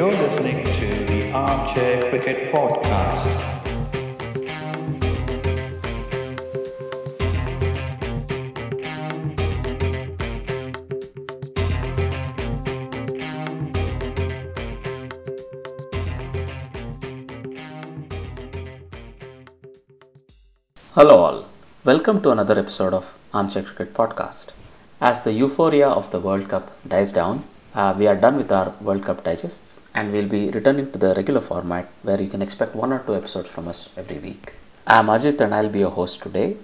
You're listening to the Armchair Cricket Podcast. Hello, all. Welcome to another episode of Armchair Cricket Podcast. As the euphoria of the World Cup dies down, uh, we are done with our World Cup digests and we'll be returning to the regular format where you can expect one or two episodes from us every week. I'm Ajit and I'll be your host today.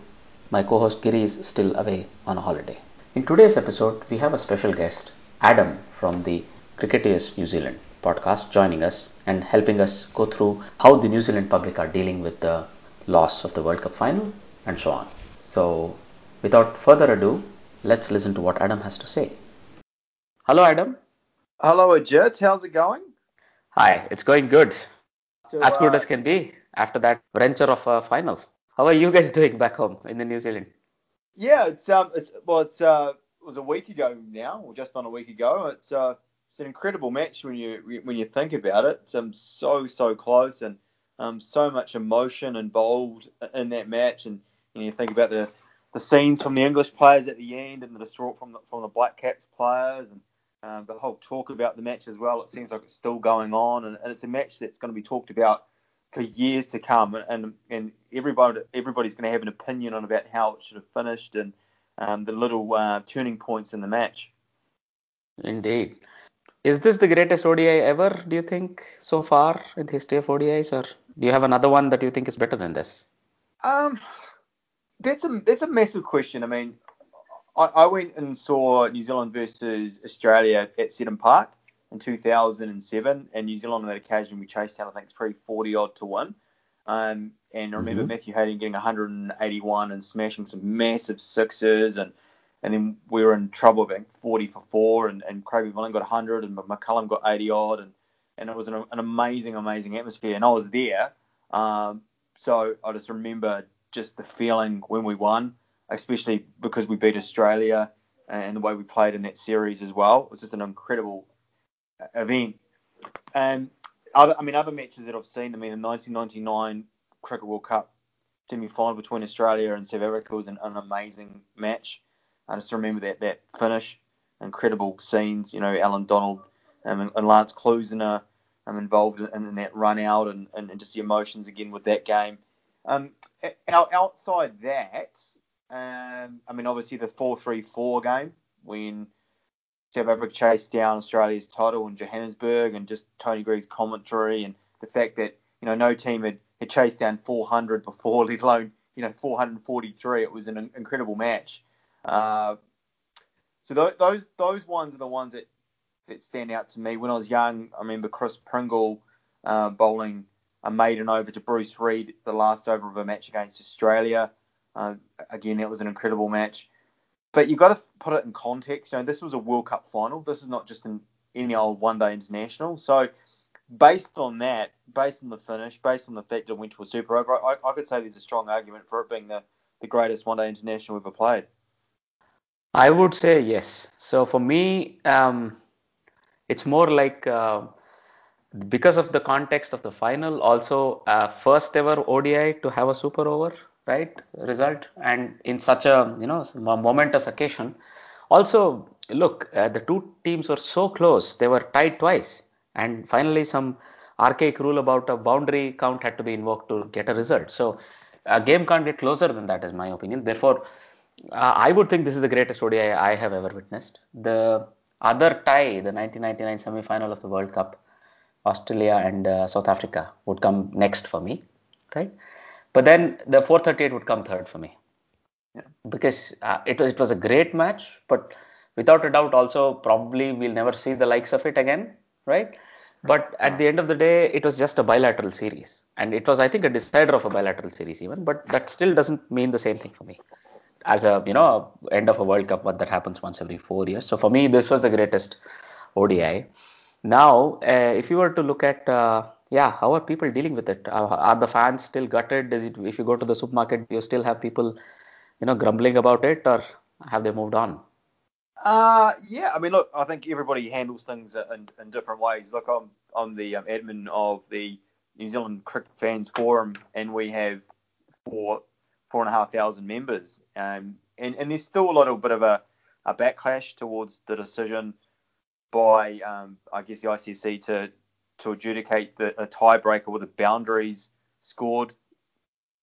My co host Giri is still away on a holiday. In today's episode, we have a special guest, Adam from the Cricketers New Zealand podcast, joining us and helping us go through how the New Zealand public are dealing with the loss of the World Cup final, and so on. So, without further ado, let's listen to what Adam has to say. Hello, Adam. Hello, Ajit. How's it going? Hi, it's going good. So, as good uh, as can be after that venture of a final. How are you guys doing back home in the New Zealand? Yeah, it's um, it's well, it's uh, it was a week ago now, or just on a week ago. It's uh, it's an incredible match when you when you think about it. It's um, so so close and um, so much emotion involved in that match, and you, know, you think about the the scenes from the English players at the end and the distraught from the from the Black Caps players and um, the whole talk about the match as well. It seems like it's still going on, and, and it's a match that's going to be talked about for years to come, and and everybody everybody's going to have an opinion on about how it should have finished and um, the little uh, turning points in the match. Indeed. Is this the greatest ODI ever, do you think, so far in the history of ODIs, or do you have another one that you think is better than this? Um, that's a that's a massive question. I mean, I, I went and saw New Zealand versus Australia at Seddon Park in 2007, and New Zealand on that occasion we chased down I think 340 odd to one. Um, and I remember Mhm. Matthew Hayden getting 181 and smashing some massive sixes, and and then we were in trouble being 40 for four, and, and Craig McMillan got 100, and McCullum got 80 odd, and, and it was an, an amazing, amazing atmosphere, and I was there. Um, so I just remember just the feeling when we won, especially because we beat Australia and the way we played in that series as well. It was just an incredible event. And other, I mean, other matches that I've seen. I mean, the 1999 Cricket World Cup semi-final between Australia and South Africa was an, an amazing match. I just remember that that finish, incredible scenes. You know, Allan Donald um, and Lance Klusener um, involved in, in that run out and, and, and just the emotions again with that game. Um, out, outside that, um, I mean, obviously the 4-3-4 game when South Africa chased down Australia's title in Johannesburg, and just Tony Greig's commentary and the fact that you know no team had, had chased down 400 before, let alone you know 443. It was an incredible match. Uh, so th- those those ones are the ones that that stand out to me. When I was young, I remember Chris Pringle uh, bowling a maiden over to Bruce Reid, the last over of a match against Australia. Uh, again, that was an incredible match. But you've got to put it in context. You know, this was a World Cup final. This is not just an any old one-day international. So, based on that, based on the finish, based on the fact that it went to a super over, I, I could say there's a strong argument for it being the, the greatest one-day international we've ever played. I would say yes. So for me, um, it's more like uh, because of the context of the final, also uh, first ever ODI to have a super over, right? Result, and in such a you know momentous occasion. Also, look, uh, the two teams were so close; they were tied twice, and finally some archaic rule about a boundary count had to be invoked to get a result. So a game can't get closer than that, is my opinion. Therefore, uh, I would think this is the greatest ODI I have ever witnessed. The other tie, the 1999 semi-final of the World Cup, Australia and uh, South Africa would come next for me, right? But then the 438 would come third for me, Yeah. because uh, it was it was a great match, but without a doubt, also probably we'll never see the likes of it again, right? But at the end of the day, it was just a bilateral series, and it was I think a decider of a bilateral series even, but that still doesn't mean the same thing for me as a you know end of a World Cup, but that happens once every four years. So for me, this was the greatest ODI. Now, uh, if you were to look at uh, yeah, how are people dealing with it? Uh, are the fans still gutted? It, if you go to the supermarket, do you still have people you know grumbling about it, or have they moved on? Uh, yeah. I mean, look, I think everybody handles things in, in different ways. Look, I'm I'm the um, admin of the New Zealand Cricket Fans Forum, and we have four four and a half thousand members. Um, and and there's still a little bit of a, a backlash towards the decision by um, I guess the ICC to to adjudicate the a tiebreaker with a boundaries scored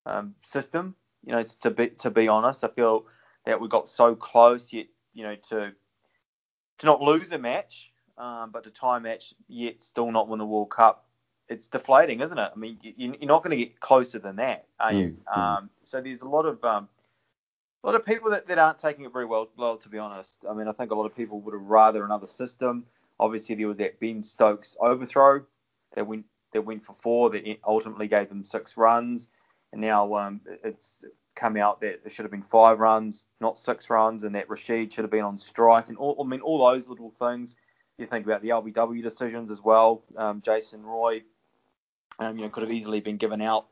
um, system. You know, to be to be honest, I feel that we got so close yet you know to to not lose a match, um, but to tie a match yet still not win the World Cup. It's deflating, isn't it? I mean, you, are not going to get closer than that, are you? Mm, um, so there's a lot of um, a lot of people that, that aren't taking it very well, well, to be honest. I mean, I think a lot of people would have rather another system. Obviously, there was that Ben Stokes overthrow that went that went for four that ultimately gave them six runs, and now um, it's come out that it should have been five runs, not six runs, and that Rashid should have been on strike, and all, I mean all those little things. You think about the LBW decisions as well. Um, Jason Roy, um, you know, could have easily been given out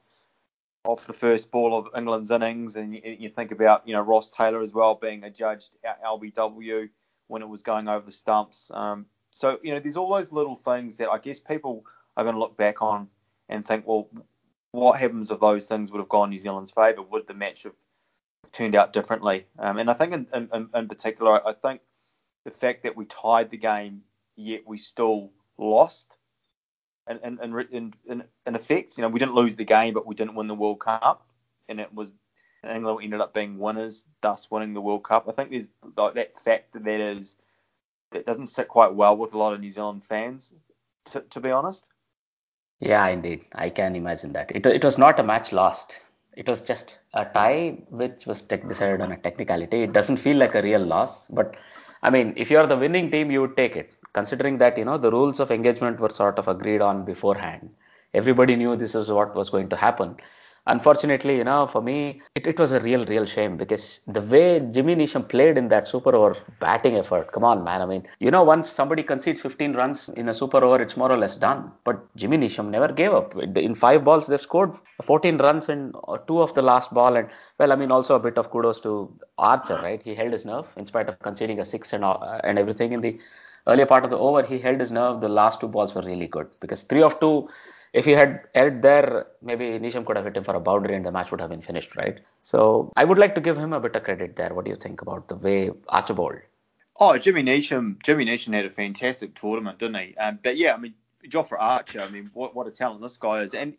off the first ball of England's innings, and you, you, think about you know Ross Taylor as well being adjudged at LBW when it was going over the stumps. Um, so you know there's all those little things that I guess people are going to look back on and think, well, what happens if those things would have gone New Zealand's favour? Would the match have turned out differently? Um, and I think in, in, in particular, I think the fact that we tied the game yet we still lost in, in, in, in, in effect, you know, we didn't lose the game, but we didn't win the World Cup, and it was England ended up being winners, thus winning the World Cup. I think there's like, that fact that that is that doesn't sit quite well with a lot of New Zealand fans, to, to be honest. Yeah, indeed, I can imagine that. It it was not a match lost. It was just a tie which was tech decided on a technicality. It doesn't feel like a real loss, but I mean, if you are the winning team, you would take it considering that you know the rules of engagement were sort of agreed on beforehand everybody knew this is what was going to happen unfortunately you know for me it, it was a real real shame because the way jimmy neesham played in that super over batting effort come on man. I mean you know once somebody concedes 15 runs in a super over it's more or less done. But jimmy neesham never gave up. In five balls they've scored 14 runs in two of the last ball. And well i mean also a bit of kudos to archer right? He held his nerve in spite of conceding a six and, uh, and everything in the earlier part of the over, he held his nerve. The last two balls were really good because three of two, if he had held there, maybe Neesham could have hit him for a boundary and the match would have been finished, right? So I would like to give him a bit of credit there. What do you think about the way Archer bowled? Oh, Jimmy Neesham, Jimmy Neesham had a fantastic tournament, didn't he? Um, but yeah, I mean, Jofra Archer, I mean, what, what a talent this guy is. And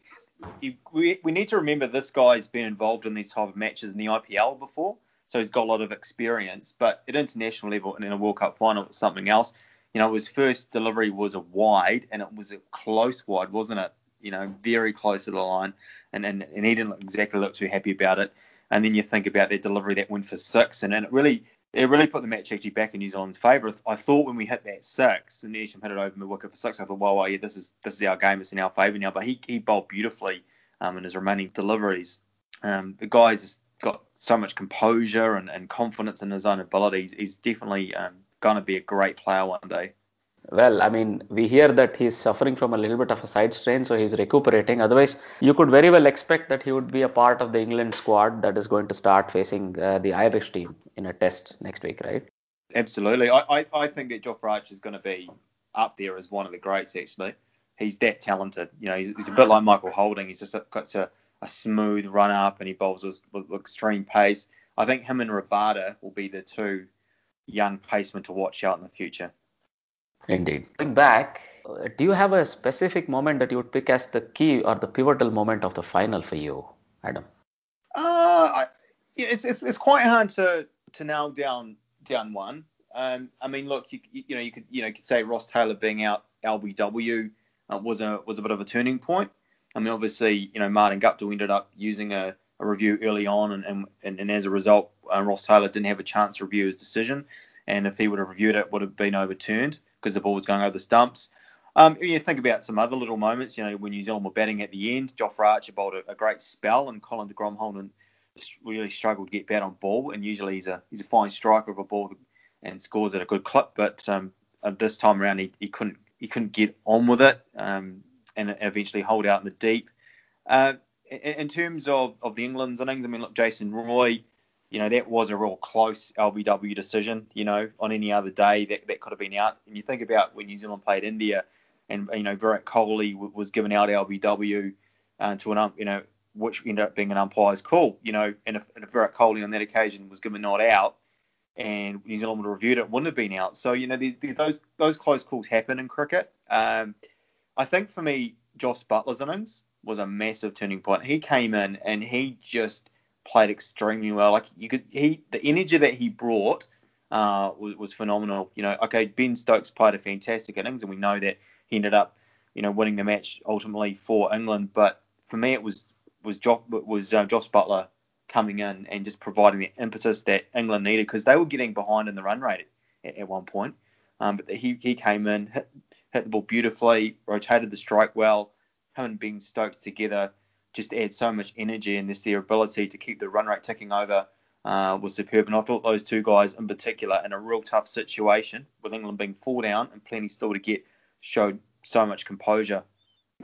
he, we, we need to remember this guy's been involved in these type of matches in the IPL before, so he's got a lot of experience. But at international level and in a World Cup final, it's something else you know, his first delivery was a wide, and it was a close wide, wasn't it? You know, very close to the line, and and, and he didn't exactly look too happy about it. And then you think about that delivery that went for six, and, and it really it really put the match actually back in New Zealand's favour. I thought when we hit that six, and Neesham hit it over wicket for six, I thought, well, yeah, this is this is our game, it's in our favour now. But he he bowled beautifully um, in his remaining deliveries. Um, the guy's got so much composure and, and confidence in his own abilities. He's definitely um, going to be a great player one day. Well, I mean, we hear that he's suffering from a little bit of a side strain, so he's recuperating. Otherwise, you could very well expect that he would be a part of the England squad that is going to start facing uh, the Irish team in a test next week, right? Absolutely. I, I, I think that Jofra Archer is going to be up there as one of the greats, actually. He's that talented. You know, he's, he's a bit like Michael Holding. He's just got a, a smooth run up and he bowls with, with extreme pace. I think him and Rabada will be the two young pacemen to watch out in the future. Indeed. Going back, do you have a specific moment that you would pick as the key or the pivotal moment of the final for you, Adam? Uh, I, it's, it's it's quite hard to to nail down down one. Um, I mean, look, you, you know, you could you know you could say Ross Taylor being out LBW uh, was a was a bit of a turning point. I mean, obviously, you know, Martin Guptill ended up using a, a review early on, and, and, and as a result, uh, Ross Taylor didn't have a chance to review his decision. And if he would have reviewed it, it would have been overturned because the ball was going over the stumps. Um, you think about some other little moments, you know, when New Zealand were batting at the end, Jofra Archer bowled a, a great spell, and Colin de Grandhomme really struggled to get bat on ball. And usually he's a he's a fine striker of a ball and scores at a good clip, but um, uh, this time around he, he couldn't he couldn't get on with it, um, and eventually hold out in the deep. Uh, in, in terms of, of the England's innings, I mean, look, Jason Roy you know, that was a real close LBW decision. You know, on any other day that, that could have been out. And you think about when New Zealand played India, and you know Virat Kohli w- was given out LBW uh, to an um, you know which ended up being an umpire's call. You know, and if, and if Virat Kohli on that occasion was given not out, and New Zealand would have reviewed it, wouldn't have been out. So you know the, the, those those close calls happen in cricket. Um, I think for me, Jos Buttler's innings was a massive turning point. He came in and he just played extremely well. Like you could, he the energy that he brought uh, was, was phenomenal. You know, okay, Ben Stokes played a fantastic innings, and we know that he ended up, you know, winning the match ultimately for England. But for me, it was was jo- was uh, Jos Buttler coming in and just providing the impetus that England needed because they were getting behind in the run rate at, at one point. Um, but he he came in, hit, hit the ball beautifully, rotated the strike well. Him and Ben Stokes together just add so much energy, and this their ability to keep the run rate ticking over uh, was superb. And I thought those two guys in particular, in a real tough situation, with England being four down and plenty still to get, showed so much composure.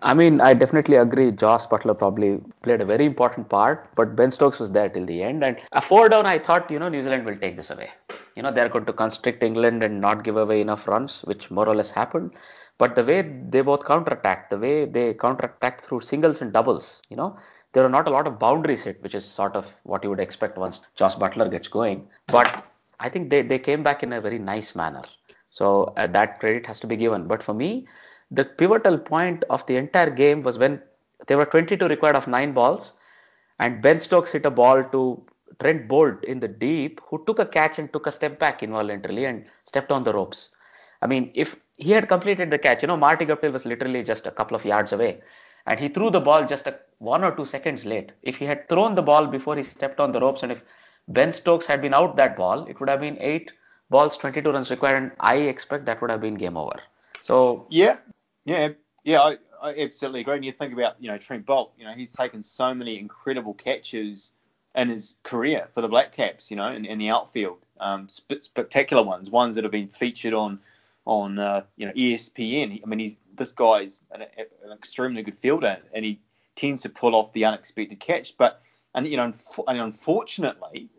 I mean, I definitely agree. Jos Buttler probably played a very important part, but Ben Stokes was there till the end. And a four down, I thought, you know, New Zealand will take this away. You know, they're going to constrict England and not give away enough runs, which more or less happened. But the way they both counterattacked, the way they counterattacked through singles and doubles, you know, there are not a lot of boundaries hit, which is sort of what you would expect once Jos Buttler gets going. But I think they, they came back in a very nice manner. So uh, that credit has to be given. But for me, the pivotal point of the entire game was when there were 22 required of nine balls, and Ben Stokes hit a ball to Trent Boult in the deep, who took a catch and took a step back involuntarily and stepped on the ropes. I mean, if he had completed the catch, you know, Marty Guptill was literally just a couple of yards away, and he threw the ball just a, one or two seconds late. If he had thrown the ball before he stepped on the ropes, and if Ben Stokes had been out that ball, it would have been eight balls, 22 runs required, and I expect that would have been game over. So yeah, yeah, yeah, I, I absolutely agree. And you think about, you know, Trent Boult, you know, he's taken so many incredible catches in his career for the Black Caps, you know, in, in the outfield, um, sp- spectacular ones, ones that have been featured on on uh, you know ESPN. I mean, he's this guy's an, an, extremely good fielder, and he tends to pull off the unexpected catch. But and you know, and unfortunately,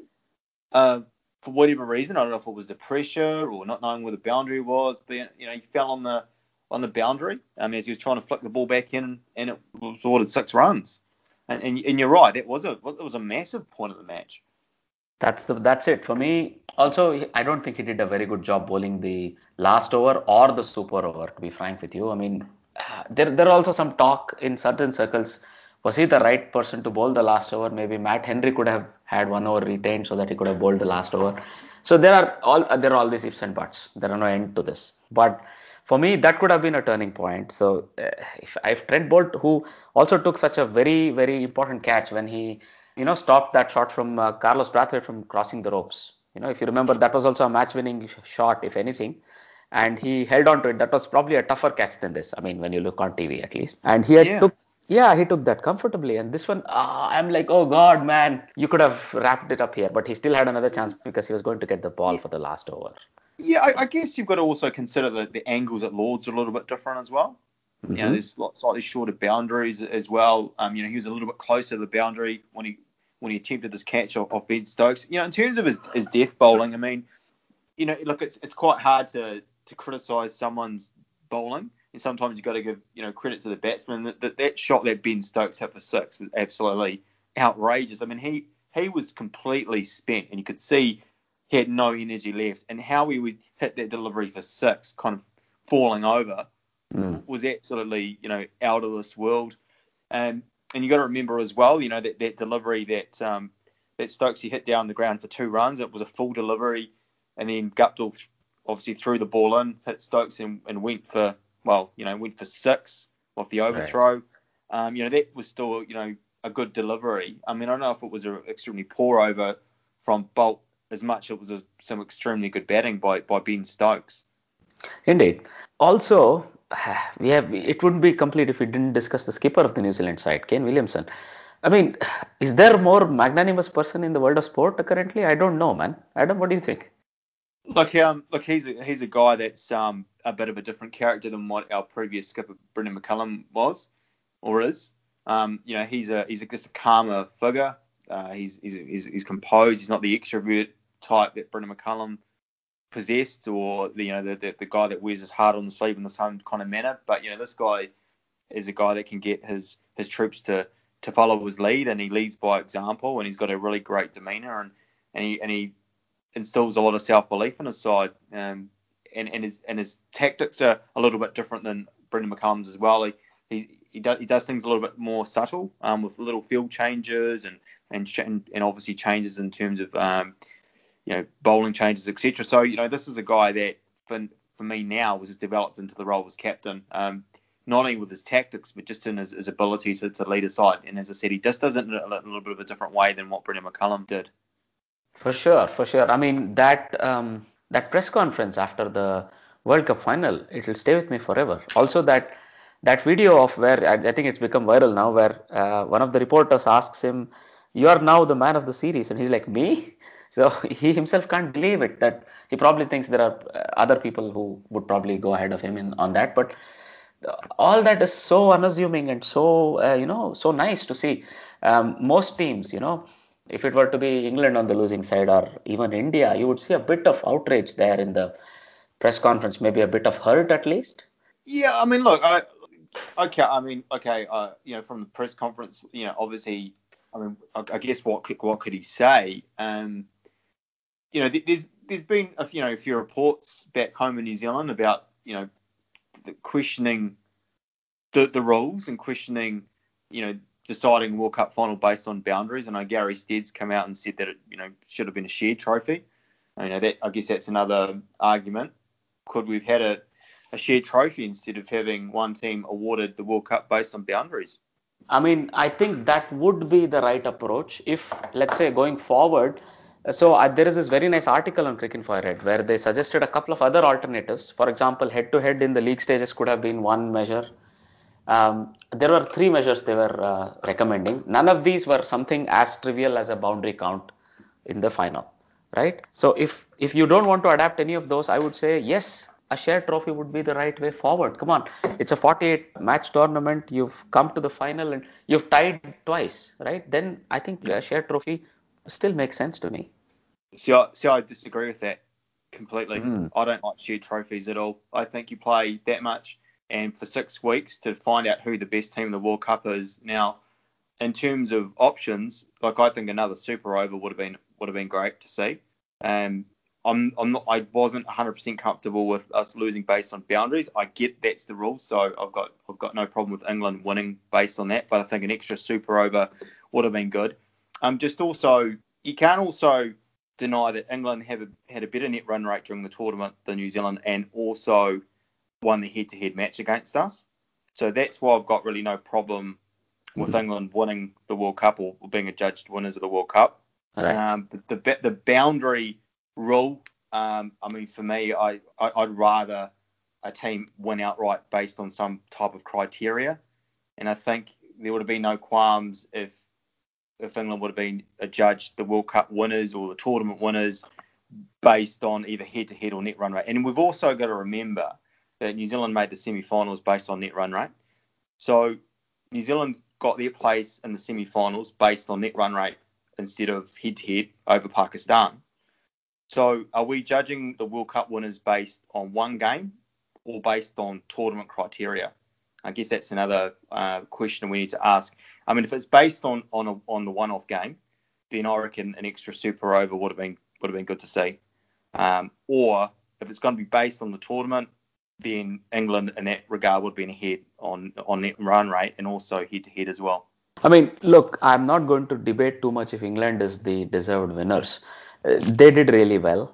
uh, for whatever reason, I don't know if it was the pressure or not knowing where the boundary was, but you know, he fell on the on the boundary um, as he was trying to flick the ball back in, and it was ordered six runs. And, and, and you're right, it was a it was a massive point of the match. That's the that's it for me. Also, I don't think he did a very good job bowling the last over or the super over. To be frank with you, I mean, there there are also some talk in certain circles. Was he the right person to bowl the last over? Maybe Matt Henry could have had one over retained so that he could have bowled the last over. So there are all there are all these ifs and buts. There are no end to this. But for me, that could have been a turning point. So uh, if, if Trent Boult, who also took such a very very important catch when he you know, stopped that shot from uh, Carlos Brathwaite from crossing the ropes. You know, if you remember, that was also a match-winning shot, if anything, and he held on to it. That was probably a tougher catch than this. I mean, when you look on TV at least. And he had Yeah. took, yeah, he took that comfortably. And this one, ah, I'm like, oh God, man, you could have wrapped it up here, but he still had another chance because he was going to get the ball for the last over. Yeah, I, I guess you've got to also consider that the angles at Lords are a little bit different as well. You know, Mhm. there's slightly shorter boundaries as well. Um, you know, he was a little bit closer to the boundary when he when he attempted this catch off, off Ben Stokes. You know, in terms of his, his death bowling, I mean, you know, look, it's it's quite hard to to criticise someone's bowling, and sometimes you've got to give you know credit to the batsman. That that, that shot that Ben Stokes hit for six was absolutely outrageous. I mean, he he was completely spent, and you could see he had no energy left, and how he would hit that delivery for six, kind of falling over, Mm. was absolutely you know out of this world. Um, and you got to remember as well, you know that that delivery that um, that Stokes he hit down the ground for two runs. It was a full delivery, and then Guptill obviously threw the ball in, hit Stokes and, and went for well, you know, went for six off the overthrow. Um, you know that was still you know a good delivery. I mean I don't know if it was an extremely poor over from Boult as much it was a, some extremely good batting by by Ben Stokes. Indeed. Also, we have it wouldn't be complete if we didn't discuss the skipper of the New Zealand side, Kane Williamson. I mean, is there a more magnanimous person in the world of sport currently? I don't know, man. Adam, what do you think? Look, um, look, he's a, he's a guy that's um, a bit of a different character than what our previous skipper Brendon McCullum was or is. Um, you know, he's a he's a, just a calmer figure. Uh, he's, he's, he's he's composed. He's not the extrovert type that Brendon McCullum possessed, or the you know the, the, the guy that wears his heart on the sleeve in the same kind of manner. But you know this guy is a guy that can get his his troops to to follow his lead, and he leads by example, and he's got a really great demeanour, and and he and he instills a lot of self belief in his side. Um, and and his and his tactics are a little bit different than Brendon McCullum's as well. He, he he does he does things a little bit more subtle um, with little field changes and and and obviously changes in terms of um, you know bowling changes etc. So you know this is a guy that for for me now was just developed into the role as captain. Um, not only with his tactics, but just in his, his ability to, to lead a side. And as I said, he just does it in a, a little bit of a different way than what Brendon McCullum did. For sure, for sure. I mean that um, that press conference after the World Cup final, it will stay with me forever. Also that that video of where I, I think it's become viral now, where uh, one of the reporters asks him, "You are now the man of the series," and he's like, "Me?" So he himself can't believe it. That he probably thinks there are uh, other people who would probably go ahead of him in, on that, but all that is so unassuming and so uh, you know so nice to see. Um, most teams, you know, if it were to be England on the losing side or even India, you would see a bit of outrage there in the press conference, maybe a bit of hurt at least. Yeah, I mean, look, I, okay, I mean, okay, uh, you know, from the press conference, you know, obviously, I mean, I, I guess what could, what could he say? Um, you know, there's there's been a, you know a few reports back home in New Zealand about you know questioning the the rules and questioning you know deciding World Cup final based on boundaries. And I know Gary Stead's come out and said that it you know should have been a shared trophy. You know that I guess that's another argument. Could we've had a, a shared trophy instead of having one team awarded the World Cup based on boundaries? I mean, I think that would be the right approach if, let's say, going forward, so uh, there is this very nice article on Cricinfo I read where they suggested a couple of other alternatives. For example, head-to-head in the league stages could have been one measure. Um, there were three measures they were uh, recommending. None of these were something as trivial as a boundary count in the final, right? So if if you don't want to adapt any of those, I would say yes, a shared trophy would be the right way forward. Come on, it's a 48 match tournament. You've come to the final and you've tied twice, right? Then I think a shared trophy still makes sense to me. See, I, see, I disagree with that completely. Mm. I don't like shared trophies at all. I think you play that much and for six weeks to find out who the best team in the World Cup is. Now, in terms of options, like I think another Super Over would have been would have been great to see. Um, I'm, I'm not, I wasn't 100% comfortable with us losing based on boundaries. I get that's the rule, so I've got I've got no problem with England winning based on that. But I think an extra Super Over would have been good. Um, just also, you can't also deny that England have a, had a better net run rate during the tournament than New Zealand, and also won the head-to-head match against us. So that's why I've got really no problem with England winning the World Cup or, being adjudged winners of the World Cup. Right. Um, the, the, the boundary rule, um, I mean, for me, I, I I'd rather a team win outright based on some type of criteria, and I think there would have been no qualms if if England would have been adjudged the World Cup winners or the tournament winners based on either head to head or net run rate. And we've also got to remember that New Zealand made the semi finals based on net run rate. So New Zealand got their place in the semi finals based on net run rate instead of head to head over Pakistan. So are we judging the World Cup winners based on one game or based on tournament criteria? I guess that's another uh, question we need to ask. I mean, if it's based on on a, on the one-off game, then I reckon an extra super over would have been would have been good to see. Um, or if it's going to be based on the tournament, then England in that regard would have been ahead on on net run rate and also head to head as well. I mean, look, I'm not going to debate too much if England is the deserved winners. Uh, they did really well.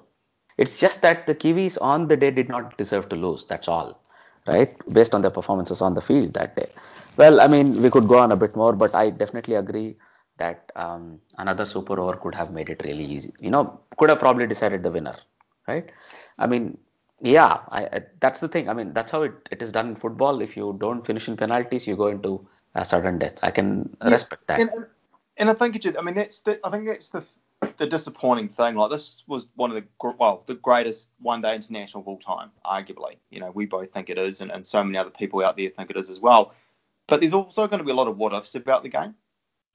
It's just that the Kiwis on the day did not deserve to lose. That's all right, based on their performances on the field that day. Well, I mean, we could go on a bit more, but I definitely agree that um, another super over could have made it really easy. You know, could have probably decided the winner, right? I mean, yeah, I, I, that's the thing. I mean, that's how it, it is done in football. If you don't finish in penalties, you go into a sudden death. I can yeah, respect that. And, and I think it, I mean, that's the, I think that's the the disappointing thing. Like this was one of the well, the greatest one-day international of all time, arguably. You know, we both think it is, and, and so many other people out there think it is as well. But there's also going to be a lot of what ifs about the game.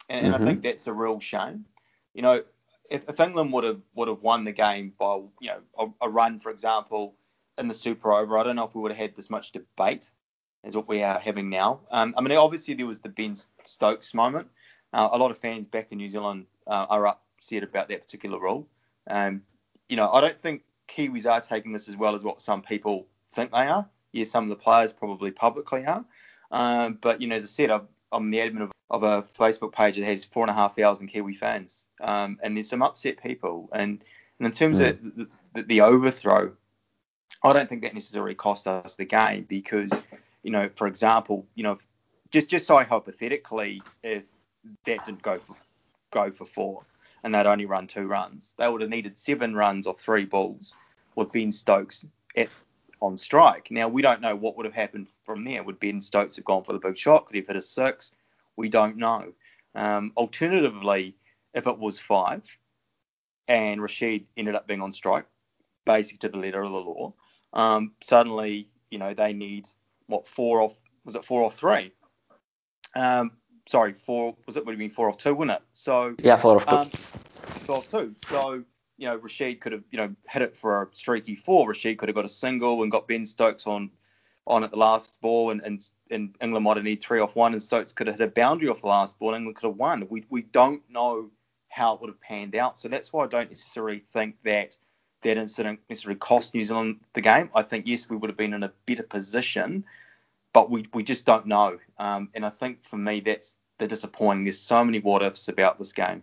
and, and Mhm. I think that's a real shame. You know, if, if England would have would have won the game by you know a, a run, for example, in the Super Over, I don't know if we would have had this much debate as what we are having now. Um, I mean, obviously there was the Ben Stokes moment. Uh, a lot of fans back in New Zealand uh, are upset about that particular rule. Um, you know, I don't think Kiwis are taking this as well as what some people think they are. Yes, some of the players probably publicly are. Um, but, you know, as I said, I've, I'm the admin of, of a Facebook page that has four and a half thousand Kiwi fans. Um, and there's some upset people. And, and in terms of the, the, the overthrow, I don't think that necessarily cost us the game because, you know, for example, you know, just just so hypothetically, if that didn't go for go for four and they'd only run two runs, they would have needed seven runs or three balls with Ben Stokes at on strike. Now we don't know what would have happened from there. Would Ben Stokes have gone for the big shot? Could he have hit a six? We don't know. Um, alternatively, if it was five and Rashid ended up being on strike, basic to the letter of the law, um, suddenly you know they need what four off was it four or three? Um, sorry, four was it would have been four or two, wouldn't it? So Yeah, four of two. um, four or two. So you know Rashid could have you know hit it for a streaky four. Rashid could have got a single and got Ben Stokes on on at the last ball, and, and, and England might have needed three off one, and Stokes could have hit a boundary off the last ball, and England could have won. We we don't know how it would have panned out, so that's why I don't necessarily think that that incident necessarily cost New Zealand the game. I think yes, we would have been in a better position, but we, we just don't know. Um, and I think for me that's the disappointing. There's so many what ifs about this game,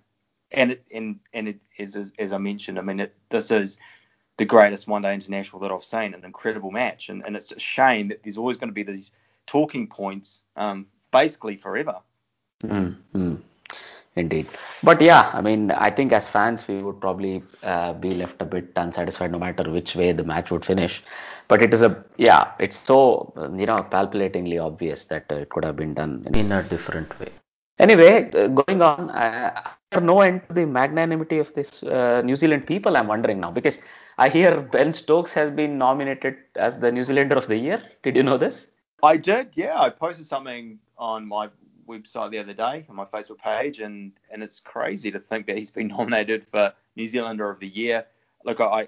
and it and and it as as, as I mentioned, I mean it, this is the greatest one day international that I've seen, an incredible match, and, and it's a shame that there's always going to be these talking points, um, basically forever. Mm, mm. Indeed. But yeah, I mean, I think as fans, we would probably uh, be left a bit unsatisfied no matter which way the match would finish. But it is a, yeah, it's so, you know, palpitatingly obvious that it could have been done in a different way. Anyway, uh, going on, uh, no end to the magnanimity of this uh, New Zealand people, I'm wondering now, because I hear Ben Stokes has been nominated as the New Zealander of the Year. Did you know this? I did, yeah. I posted something on my website the other day on my Facebook page, and and it's crazy to think that he's been nominated for New Zealander of the Year. Look, I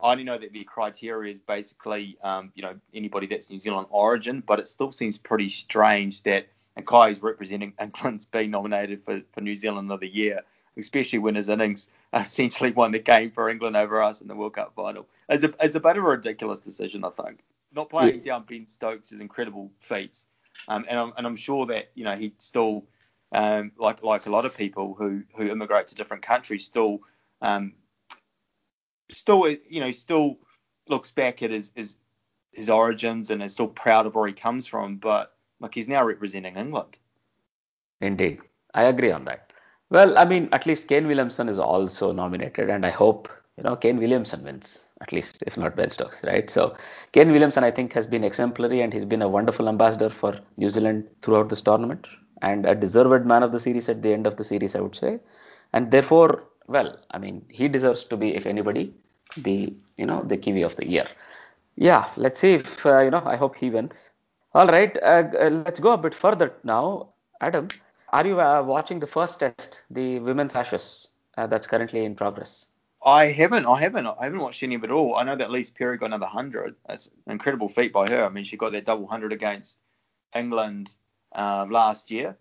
I only know that the criteria is basically um, you know anybody that's New Zealand origin, but it still seems pretty strange that and Kai's representing England's being nominated for, for New Zealand of the Year, especially when his innings essentially won the game for England over us in the World Cup final. It's a it's a bit of a ridiculous decision, I think. Not playing down Ben Stokes' is incredible feats. Um, and I'm and I'm sure that you know he still um, like like a lot of people who who immigrate to different countries still um, still you know still looks back at his, his his origins and is still proud of where he comes from, but like he's now representing England. Indeed, I agree on that. Well, I mean, at least Kane Williamson is also nominated, and I hope you know Kane Williamson wins at least, if not Ben Stokes, right? So Kane Williamson, I think, has been exemplary, and he's been a wonderful ambassador for New Zealand throughout this tournament, and a deserved man of the series at the end of the series, I would say. And therefore, well, I mean, he deserves to be, if anybody, the you know the Kiwi of the year. Yeah, let's see if uh, you know. I hope he wins. All right, uh, let's go a bit further now. Adam, are you uh, watching the first test, the women's Ashes, uh, that's currently in progress? I haven't. I haven't. I haven't watched any of it all. I know that Ellyse Perry got another hundred. That's an incredible feat by her. I mean, she got that double hundred against England uh, last year.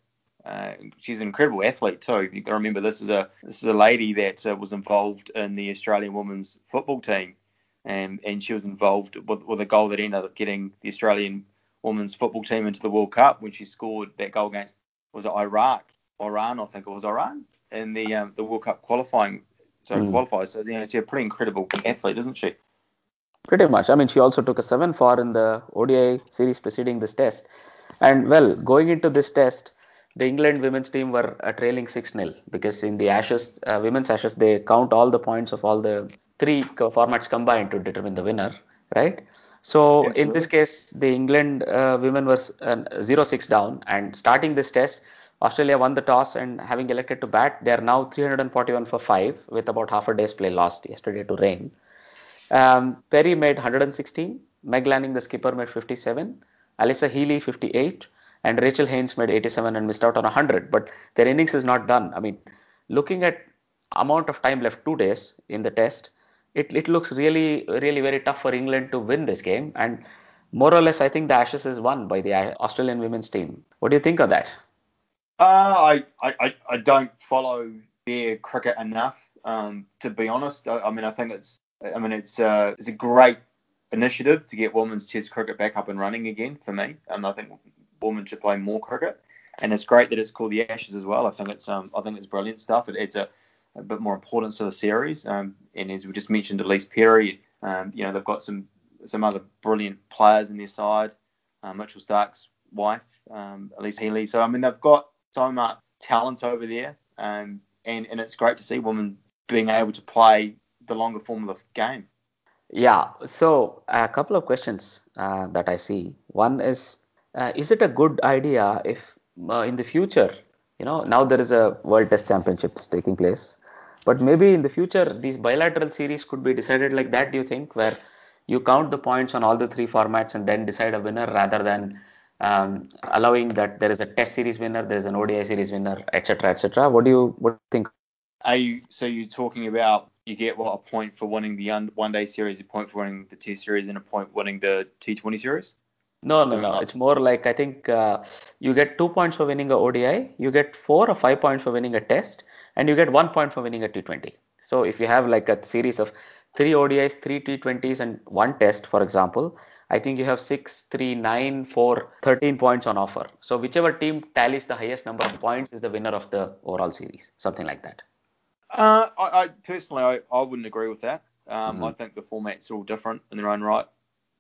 Uh, she's an incredible athlete too. You got to remember this is a this is a lady that uh, was involved in the Australian women's football team, and and she was involved with, with a goal that ended up getting the Australian women's football team into the World Cup when she scored that goal against was it Iraq, Iran, I think it was Iran in the um, the World Cup qualifying so Mm. So you know, she's a pretty incredible athlete, isn't she? Pretty much. I mean, she also took a 7 for in the ODI series preceding this test. And well, going into this test, the England women's team were uh, trailing 6 0 because in the Ashes, uh, women's Ashes, they count all the points of all the three co- formats combined to determine the winner, right? So in this case, the England uh, women were 0 6 down, and starting this test, Australia won the toss and having elected to bat, they are now 341 for 5 with about half a day's play lost yesterday to rain. Um, Perry made 116, Meg Lanning, the skipper, made 57, Alyssa Healy 58, and Rachael Haynes made 87 and missed out on 100. But their innings is not done. I mean, looking at amount of time left, two days in the test, it, it looks really, really very tough for England to win this game. And more or less, I think the Ashes is won by the Australian women's team. What do you think of that? Uh, I, I, I don't follow their cricket enough, um, to be honest. I, I, mean, I think it's, I mean, it's, uh, it's a great initiative to get women's Test cricket back up and running again for me. And I think women should play more cricket. And it's great that it's called the Ashes as well. I think it's, um, I think it's brilliant stuff. It a, a bit more importance to the series. Um, and as we just mentioned, Ellyse Perry, um, you know, they've got some some other brilliant players in their side. Uh, Mitchell Starc's wife, um, Alyssa Healy. So I mean, they've got so much talent over there, um, and and it's great to see women being able to play the longer form of the game. Yeah. So a couple of questions uh, that I see. One is, uh, is it a good idea if uh, in the future, you know, now there is a World Test Championships taking place, but maybe in the future these bilateral series could be decided like that. Do you think where you count the points on all the three formats and then decide a winner rather than um, allowing that there is a test series winner, there is an ODI series winner, etc., etc. What do you what do you think? Are you so you're talking about you get what a point for winning the one day series, a point for winning the test series, and a point winning the T20 series? No, no, no. It's more like I think uh, you get two points for winning a ODI, you get four or five points for winning a test, and you get one point for winning a T20. So if you have like a series of three ODIs, three T20s, and one test, for example, I think you have six, three, nine, four, 13 points on offer. So whichever team tallies the highest number of points is the winner of the overall series, something like that. Uh, I, I, personally, I, I wouldn't agree with that. Um, mm-hmm. I think the formats are all different in their own right.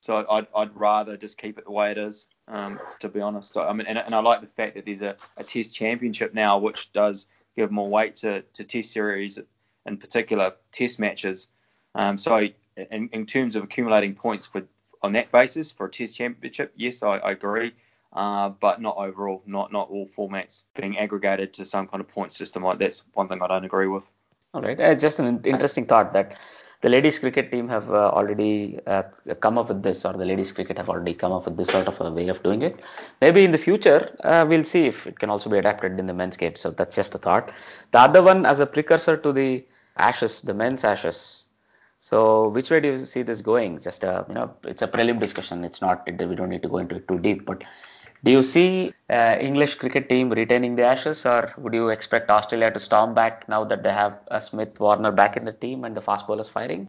So I'd, I'd rather just keep it the way it is, um, to be honest. I mean, and, and I like the fact that there's a, a Test Championship now, which does give more weight to, to Test series, in particular Test matches. Um, so in, in, terms of accumulating points for on that basis for a Test Championship, yes, I, I agree. Uh, but not overall, not not all formats being aggregated to some kind of point system. Like that's one thing I don't agree with. All right, it's just an interesting thought that the ladies cricket team have uh, already uh, come up with this, or the ladies cricket have already come up with this sort of a way of doing it. Maybe in the future, uh, we'll see if it can also be adapted in the men's game. So that's just a thought. The other one, as a precursor to the Ashes, the men's Ashes, so which way do you see this going? Just a you know, it's a prelim discussion. It's not we don't need to go into it too deep. But do you see uh, English cricket team retaining the Ashes, or would you expect Australia to storm back now that they have uh, Smith, Warner back in the team and the fast bowlers firing?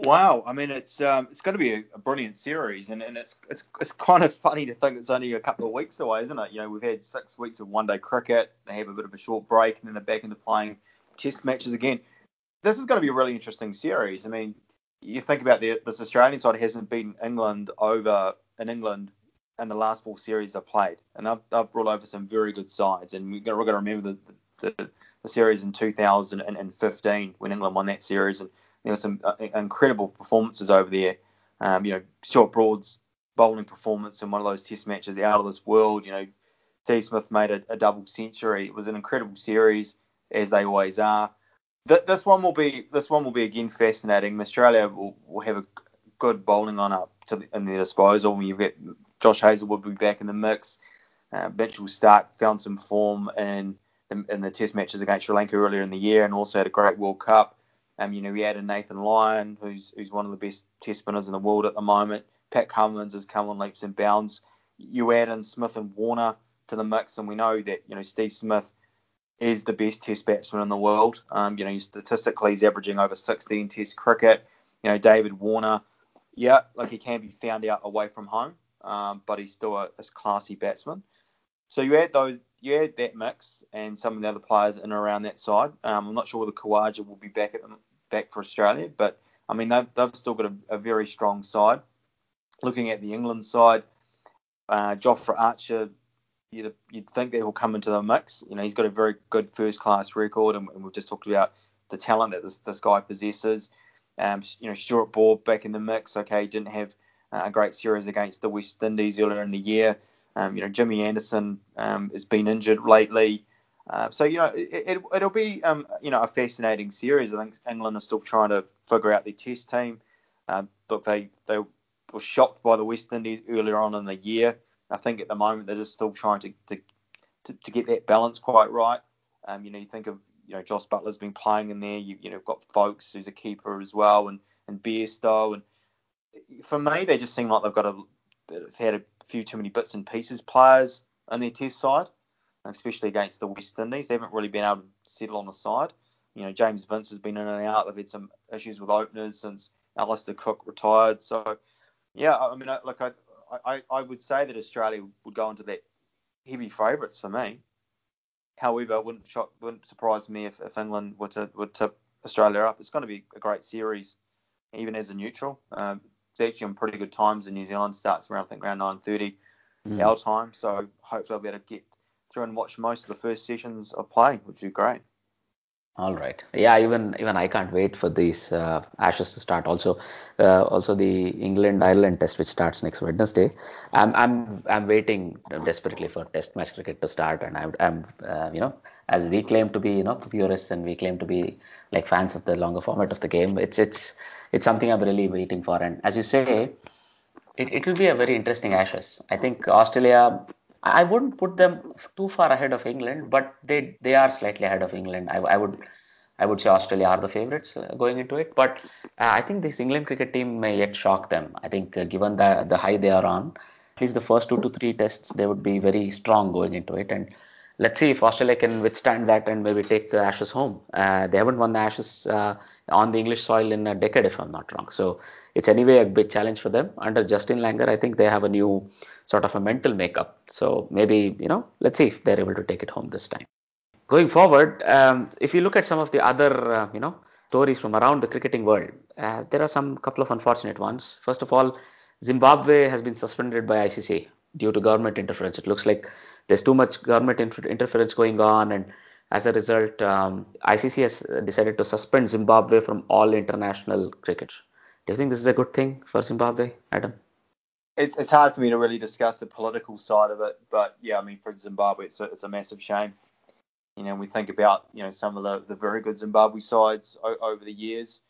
Wow, I mean it's um, it's going to be a, a, brilliant series, and, and it's it's it's kind of funny to think it's only a couple of weeks away, isn't it? You know, we've had six weeks of one-day cricket. They have a bit of a short break, and then they're back into playing Test matches again this is going to be a really interesting series. I mean, you think about the, this Australian side hasn't beaten England over in England in the last four series they've played, and they've, they've brought over some very good sides. And we've got, to remember the, the, the series in 2015 when England won that series, and there were some uh, incredible performances over there. Um, you know, Stuart Broad's bowling performance in one of those Test matches out of this world. You know, Steve Smith made a, a double century. It was an incredible series, as they always are th- this one will be this one will be again fascinating. Australia will, will have a good bowling lineup to the, in their disposal. When you've got Josh Hazlewood will be back in the mix. Uh, Mitchell Starc found some form in, in, in the Test matches against Sri Lanka earlier in the year, and also had a great World Cup. Um, you know, we added Nathan Lyon, who's who's one of the best Test spinners in the world at the moment. Pat Cummins has come on leaps and bounds. You add in Smith and Warner to the mix, and we know that you know Steve Smith is the best Test batsman in the world. Um, you know, statistically, he's averaging over 16 Test cricket. You know, David Warner, yeah, like he can be found out away from home, um, but he's still a, a, classy batsman. So you add those, you add that mix and some of the other players in and around that side. Um, I'm not sure whether Khawaja will be back at them, back for Australia, but I mean they've, they've still got a, a very strong side. Looking at the England side, uh, Jofra Archer you'd, you'd think that he'll come into the mix. You know, he's got a very good first class record, and, and we've just talked about the talent that this, this guy possesses. Um, you know, Stuart Broad back in the mix. Okay, didn't have a great series against the West Indies earlier in the year. Um, you know, Jimmy Anderson um, has been injured lately. Uh, so you know, it, will it, be um, you know a fascinating series. I think England are still trying to figure out their Test team. Uh, look, they they were shocked by the West Indies earlier on in the year I think at the moment they're just still trying to to, to, to get that balance quite right. Um, you know, you think of you know Jos Buttler's been playing in there. You you know got Foakes who's a keeper as well, and and Bairstow, and for me they just seem like they've got a they've had a few too many bits and pieces players on their test side, especially against the West Indies. They haven't really been able to settle on the side. You know, James Vince has been in and out. They've had some issues with openers since Alastair Cook retired. So, yeah, I mean, look, I, I, I would say that Australia would go into that heavy favourites for me. However, it wouldn't, shock, wouldn't surprise me if, if England were to would tip Australia up. It's going to be a great series, even as a neutral. Um, it's actually on pretty good times in New Zealand. Starts around I think around 9:30 mm. our time. So hopefully I'll be able to get through and watch most of the first sessions of play, which would be great. All right. Yeah, even even I can't wait for these uh, Ashes to start. Also, uh, also the England Ireland Test, which starts next Wednesday. I'm I'm I'm waiting desperately for Test match cricket to start, and I'm I'm uh, you know as we claim to be you know purists and we claim to be like fans of the longer format of the game. It's it's it's something I'm really waiting for. And as you say, it it will be a very interesting Ashes. I think Australia I wouldn't put them too far ahead of England, but they they are slightly ahead of England. I, I would I would say Australia are the favourites uh, going into it, but uh, I think this England cricket team may yet shock them. I think uh, given the the high they are on, at least the first two to three tests they would be very strong going into it, and let's see if Australia can withstand that and maybe take the Ashes home. Uh, they haven't won the Ashes uh, on the English soil in a decade, if I'm not wrong. So it's anyway a big challenge for them. Under Justin Langer, I think they have a new sort of a mental makeup. So maybe, you know, let's see if they're able to take it home this time. Going forward, um, if you look at some of the other, uh, you know, stories from around the cricketing world, uh, there are some couple of unfortunate ones. First of all, Zimbabwe has been suspended by ICC due to government interference. It looks like there's too much government inter- interference going on, and as a result, um, ICC has decided to suspend Zimbabwe from all international cricket. Do you think this is a good thing for Zimbabwe, Adam? It's, it's hard for me to really discuss the political side of it, but yeah, I mean, for Zimbabwe, it's a, it's a massive shame. You know, we think about you know some of the, the very good Zimbabwe sides o- over the years.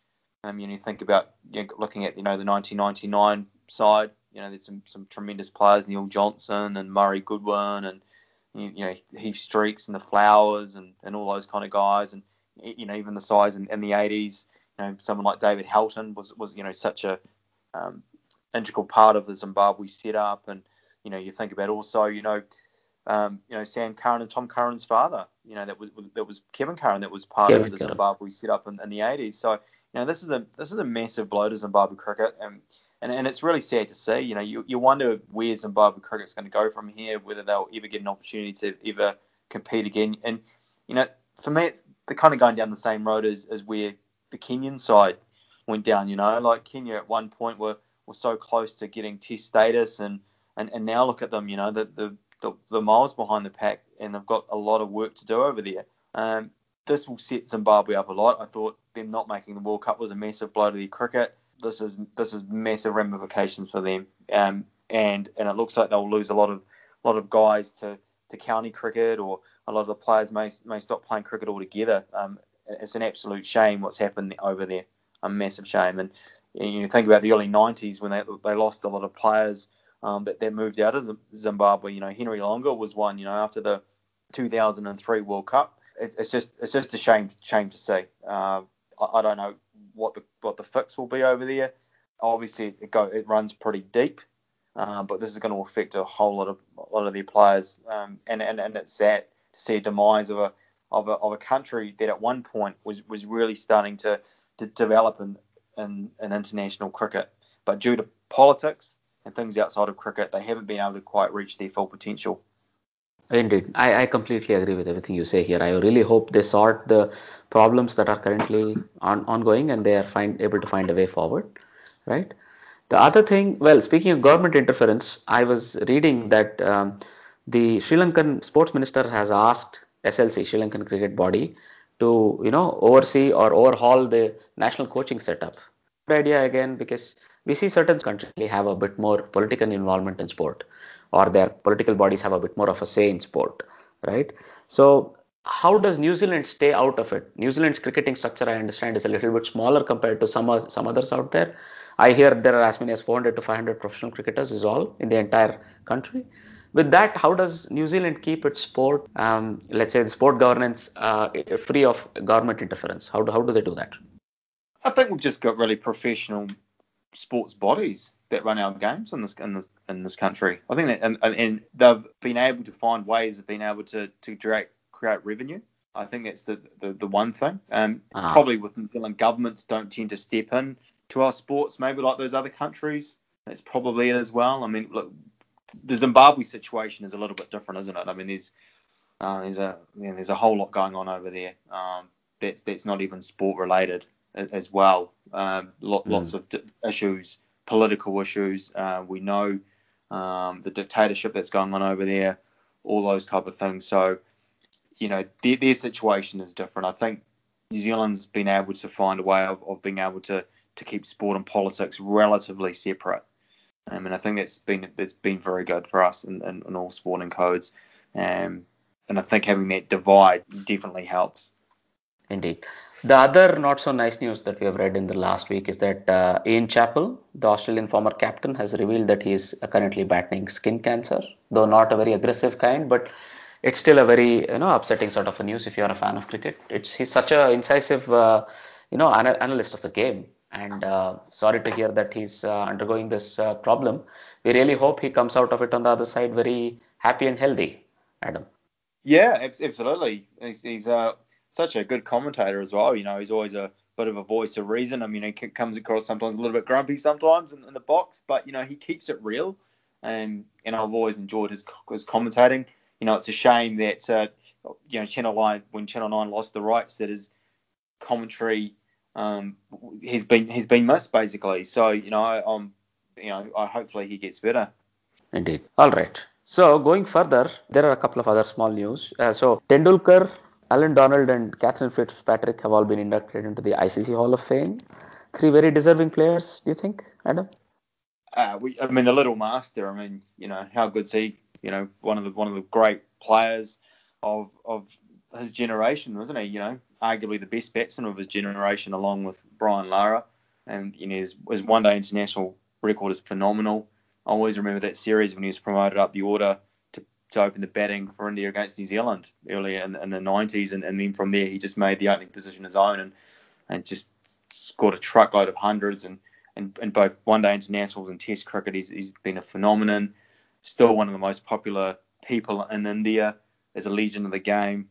Um, you know, you think about you know, looking at you know the 1999 side. You know, there's some some tremendous players, Neil Johnson and Murray Goodwin, and you, know Heath Streaks and the Flowers and, and all those kind of guys, and you know even the size in, in the 80s. You know, someone like David Houghton was was you know such a um, integral part of the Zimbabwe setup, and you know you think about also you know um, you know Sam Curran and Tom Curran's father, you know that was that was Kevin Curran that was part Kevin of the Zimbabwe setup in, in the 80s. So you know this is a this is a massive blow to Zimbabwe cricket, and and, and it's really sad to see. You know, you, you wonder where Zimbabwe cricket's going to go from here, whether they'll ever get an opportunity to ever compete again. And you know, for me, it's they're kind of going down the same road as, as where the Kenyan side went down. You know, like Kenya at one point were, were so close to getting Test status, and, and, and now look at them. You know, the, the the, the miles behind the pack, and they've got a lot of work to do over there. Um, this will set Zimbabwe up a lot. I thought them not making the World Cup was a massive blow to their cricket this is this is massive ramifications for them. Um, and and it looks like they'll lose a lot of lot of guys to, to county cricket, or a lot of the players may may stop playing cricket altogether. Um, it's an absolute shame what's happened over there, a massive shame. And you think about the early 90s when they they lost a lot of players um, that that moved out of Zimbabwe. You know, Henry Olonga was one. You know, after the 2003 World Cup, it, it's just it's just a shame shame to see. Uh, I, don't know what the what the fix will be over there. Obviously, it go it runs pretty deep, um, but this is going to affect a whole lot of a lot of their players, um, and, and and it's sad to see a demise of a of a, of a country that at one point was, was really starting to, to develop in, in, in international cricket, but due to politics and things outside of cricket, they haven't been able to quite reach their full potential. Indeed, I, I completely agree with everything you say here. I really hope they sort the problems that are currently on, ongoing and they are find, able to find a way forward, right? The other thing, well, speaking of government interference, I was reading that um, the Sri Lankan sports minister has asked SLC, Sri Lankan cricket body, to you know oversee or overhaul the national coaching setup. Good idea again because we see certain countries have a bit more political involvement in sport or their political bodies have a bit more of a say in sport, right? So how does New Zealand stay out of it? New Zealand's cricketing structure, I understand, is a little bit smaller compared to some some others out there. I hear there are as many as 400 to 500 professional cricketers is all in the entire country. With that, how does New Zealand keep its sport, um, let's say the sport governance, uh, free of government interference? How do, how do they do that? I think we've just got really professional sports bodies that run our games in this in this in this country. I think that and, and they've been able to find ways of being able to to direct, create revenue. I think that's the the, the one thing. Um, ah. probably with New Zealand governments don't tend to step in to our sports, maybe like those other countries. That's probably it as well. I mean, look, the Zimbabwe situation is a little bit different, isn't it? I mean, there's uh, there's a you know, there's a whole lot going on over there. Um, that's that's not even sport related as well. Um, mm. Lots of issues, political issues. Uh, we know um, the dictatorship that's going on over there, all those type of things. So, you know, their, their situation is different. I think New Zealand's been able to find a way of, of being able to, to keep sport and politics relatively separate. Um, and I think that's been that's been very good for us in, in, in all sporting codes. Um, and I think having that divide definitely helps. Indeed. The other not so nice news that we have read in the last week is that uh, Ian Chappell, the Australian former captain, has revealed that he is currently battling skin cancer, though not a very aggressive kind, but it's still a very you know upsetting sort of a news if you are a fan of cricket. It's he's such a incisive uh, you know ana- analyst of the game, and uh, sorry to hear that he's uh, undergoing this uh, problem. We really hope he comes out of it on the other side very happy and healthy. Adam. Yeah, absolutely. He's, he's uh, such a good commentator as well. You know, he's always a bit of a voice of reason. I mean, he comes across sometimes a little bit grumpy sometimes in, in the box, but you know, he keeps it real. And and I've always enjoyed his his commentating. You know, it's a shame that uh, you know Channel Nine when Channel Nine lost the rights that his commentary um, he's been he's been missed basically. So you know, I, am you know, I hopefully he gets better. Indeed. All right. So going further, there are a couple of other small news. Uh, so Tendulkar Allan Donald and Cathryn Fitzpatrick have all been inducted into the ICC Hall of Fame. Three very deserving players, do you think, Adam? Uh, we, I mean, the little master. I mean, you know, how good's he? You know, one of the one of the great players of of his generation, wasn't he? You know, arguably the best batsman of his generation, along with Brian Lara. And you know, his, his one day international record is phenomenal. I always remember that series when he was promoted up the order to open the batting for India against New Zealand earlier in, in the 90s, and, and, then from there he just made the opening position his own and and just scored a truckload of hundreds and in, in both one-day internationals and Test cricket. He's, he's been a phenomenon. Still one of the most popular people in India as a legend of the game.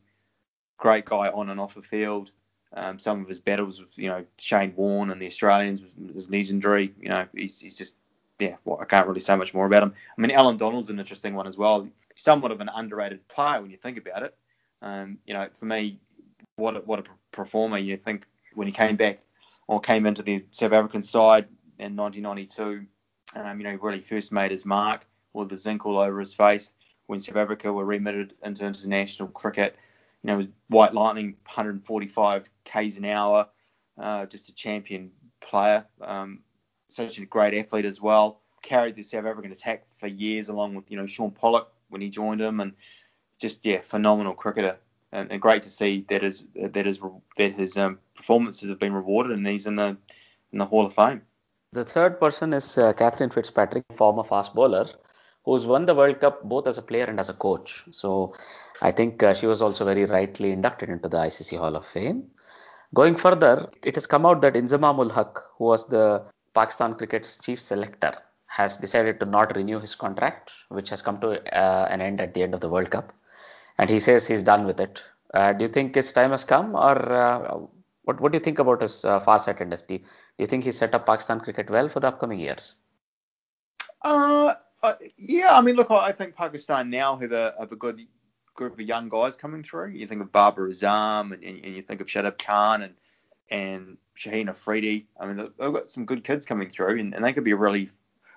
Great guy on and off the field. Um, some of his battles with you know Shane Warne and the Australians was, was legendary. You know he's, he's just yeah, well, I can't really say much more about him. I mean, Allan Donald's an interesting one as well somewhat of an underrated player when you think about it. Um, you know, for me, what a, what a performer. You think when he came back or came into the South African side in 1992, um, you know, really first made his mark with the zinc all over his face when South Africa were remitted into international cricket. You know, was White Lightning, 145 k's an hour, uh, just a champion player, um, such a great athlete as well. Carried the South African attack for years, along with you know Shaun Pollock, when he joined him, and just yeah, phenomenal cricketer, and, and great to see that his that his that his um, performances have been rewarded, and he's in the in the Hall of Fame. The third person is uh, Cathryn Fitzpatrick, former fast bowler, who's won the World Cup both as a player and as a coach. So I think uh, she was also very rightly inducted into the ICC Hall of Fame. Going further, it has come out that Inzamam ul Haq, who was the Pakistan cricket's chief selector, has decided to not renew his contract, which has come to uh, an end at the end of the World Cup. And he says he's done with it. Uh, do you think his time has come, or uh, what, what do you think about his uh, far-sightedness? Do, do you think he set up Pakistan cricket well for the upcoming years? Uh, uh, yeah, I mean, look, I think Pakistan now have a, have a good group of young guys coming through. You think of Babar Azam, and, and, and you think of Shadab Khan and and Shaheen Afridi. I mean, they've got some good kids coming through, and, and they could be a really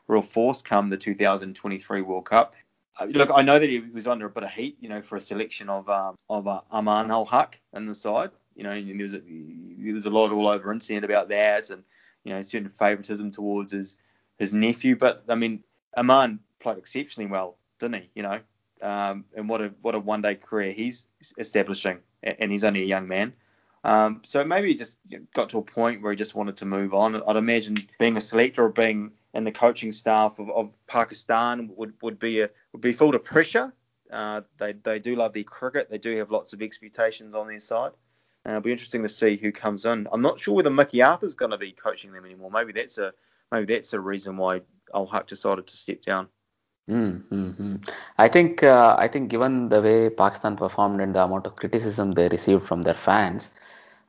real force come the 2023 World Cup. Uh, look, I know that he was under a bit of heat, you know, for a selection of um, of uh, Imam ul Haq in the side. You know, and there was a, there was a lot all over internet about that, and you know, certain favouritism towards his his nephew. But I mean, Imam played exceptionally well, didn't he? You know, um, and what a what a one day career he's establishing, and he's only a young man. Um, so maybe he just got to a point where he just wanted to move on. I'd imagine being a selector or being in the coaching staff of, of Pakistan would, would be a would be filled of pressure. Uh, they they do love their cricket. They do have lots of expectations on their side. Uh, it'll be interesting to see who comes in. I'm not sure whether Mickey Arthur's going to be coaching them anymore. Maybe that's a maybe that's a reason why ul Haq decided to step down. Mm-hmm. I think uh, I think given the way Pakistan performed and the amount of criticism they received from their fans,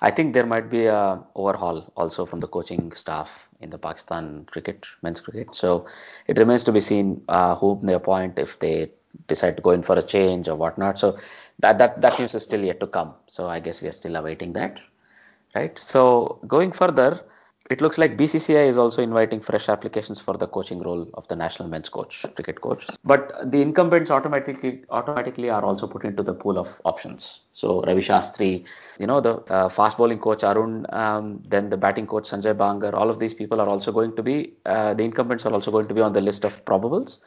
I think there might be a overhaul also from the coaching staff in the Pakistan cricket, men's cricket. So it remains to be seen uh, whom they appoint if they decide to go in for a change or whatnot. So that that that news is still yet to come. So I guess we are still awaiting that, right? So going further, it looks like BCCI is also inviting fresh applications for the coaching role of the national men's coach, cricket coach. But the incumbents automatically automatically are also put into the pool of options. So Ravi Shastri, you know, the uh, fast bowling coach Arun, um, then the batting coach Sanjay Bangar, all of these people are also going to be uh, the incumbents are also going to be on the list of probables.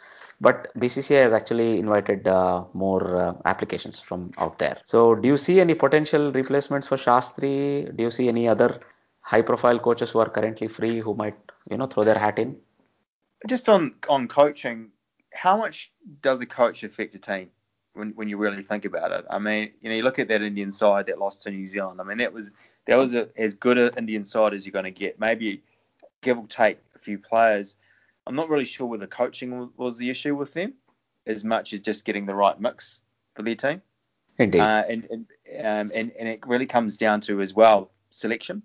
But BCCI has actually invited uh, more uh, applications from out there. So, do you see any potential replacements for Shastri? Do you see any other high profile coaches who are currently free who might you know throw their hat in? Just on on coaching how much does a coach affect a team when, when you really think about it? I mean you know you look at that indian side that lost to new zealand. I mean that was that was a, as good an indian side as you're going to get. Maybe give or take a few players. I'm not really sure whether coaching was the issue with them as much as just getting the right mix for their team. Indeed. Uh, and and, um, and and it really comes down to as well selection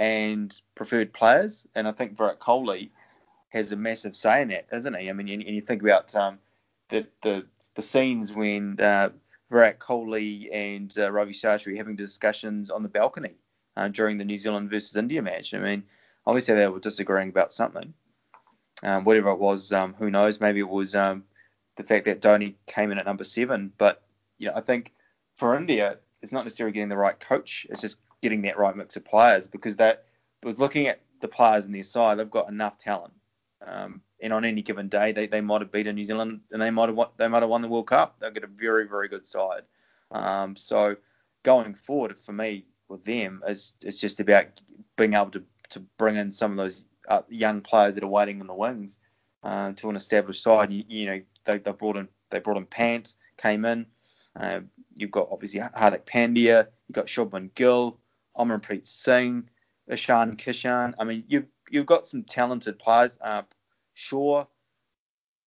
and preferred players. And I think Virat Kohli has a massive say in that, isn't he? I mean, and, and you think about um, the, the the scenes when uh, Virat Kohli and uh, Ravi Shastri having discussions on the balcony uh, during the New Zealand versus India match. I mean, obviously they were disagreeing about something. Um, whatever it was, um, who knows? Maybe it was um, the fact that Dhoni came in at number seven. But you know, I think for India, it's not necessarily getting the right coach. It's just getting that right mix of players because that with looking at the players in their side, they've got enough talent. Um, and on any given day, they, they might have beaten New Zealand and they might have won, they might have won the World Cup. They've got a very very good side. Um, so going forward for me with them is it's just about being able to, to bring in some of those uh, young players that are waiting in the wings uh, to an established side. You, you know they, they brought in they brought in Pant came in. Uh, you've got obviously Hardik Pandya. You've got Shubman Gill. Amarpreet Singh, Ishan Kishan. I mean, you've you've got some talented players. Uh, sure,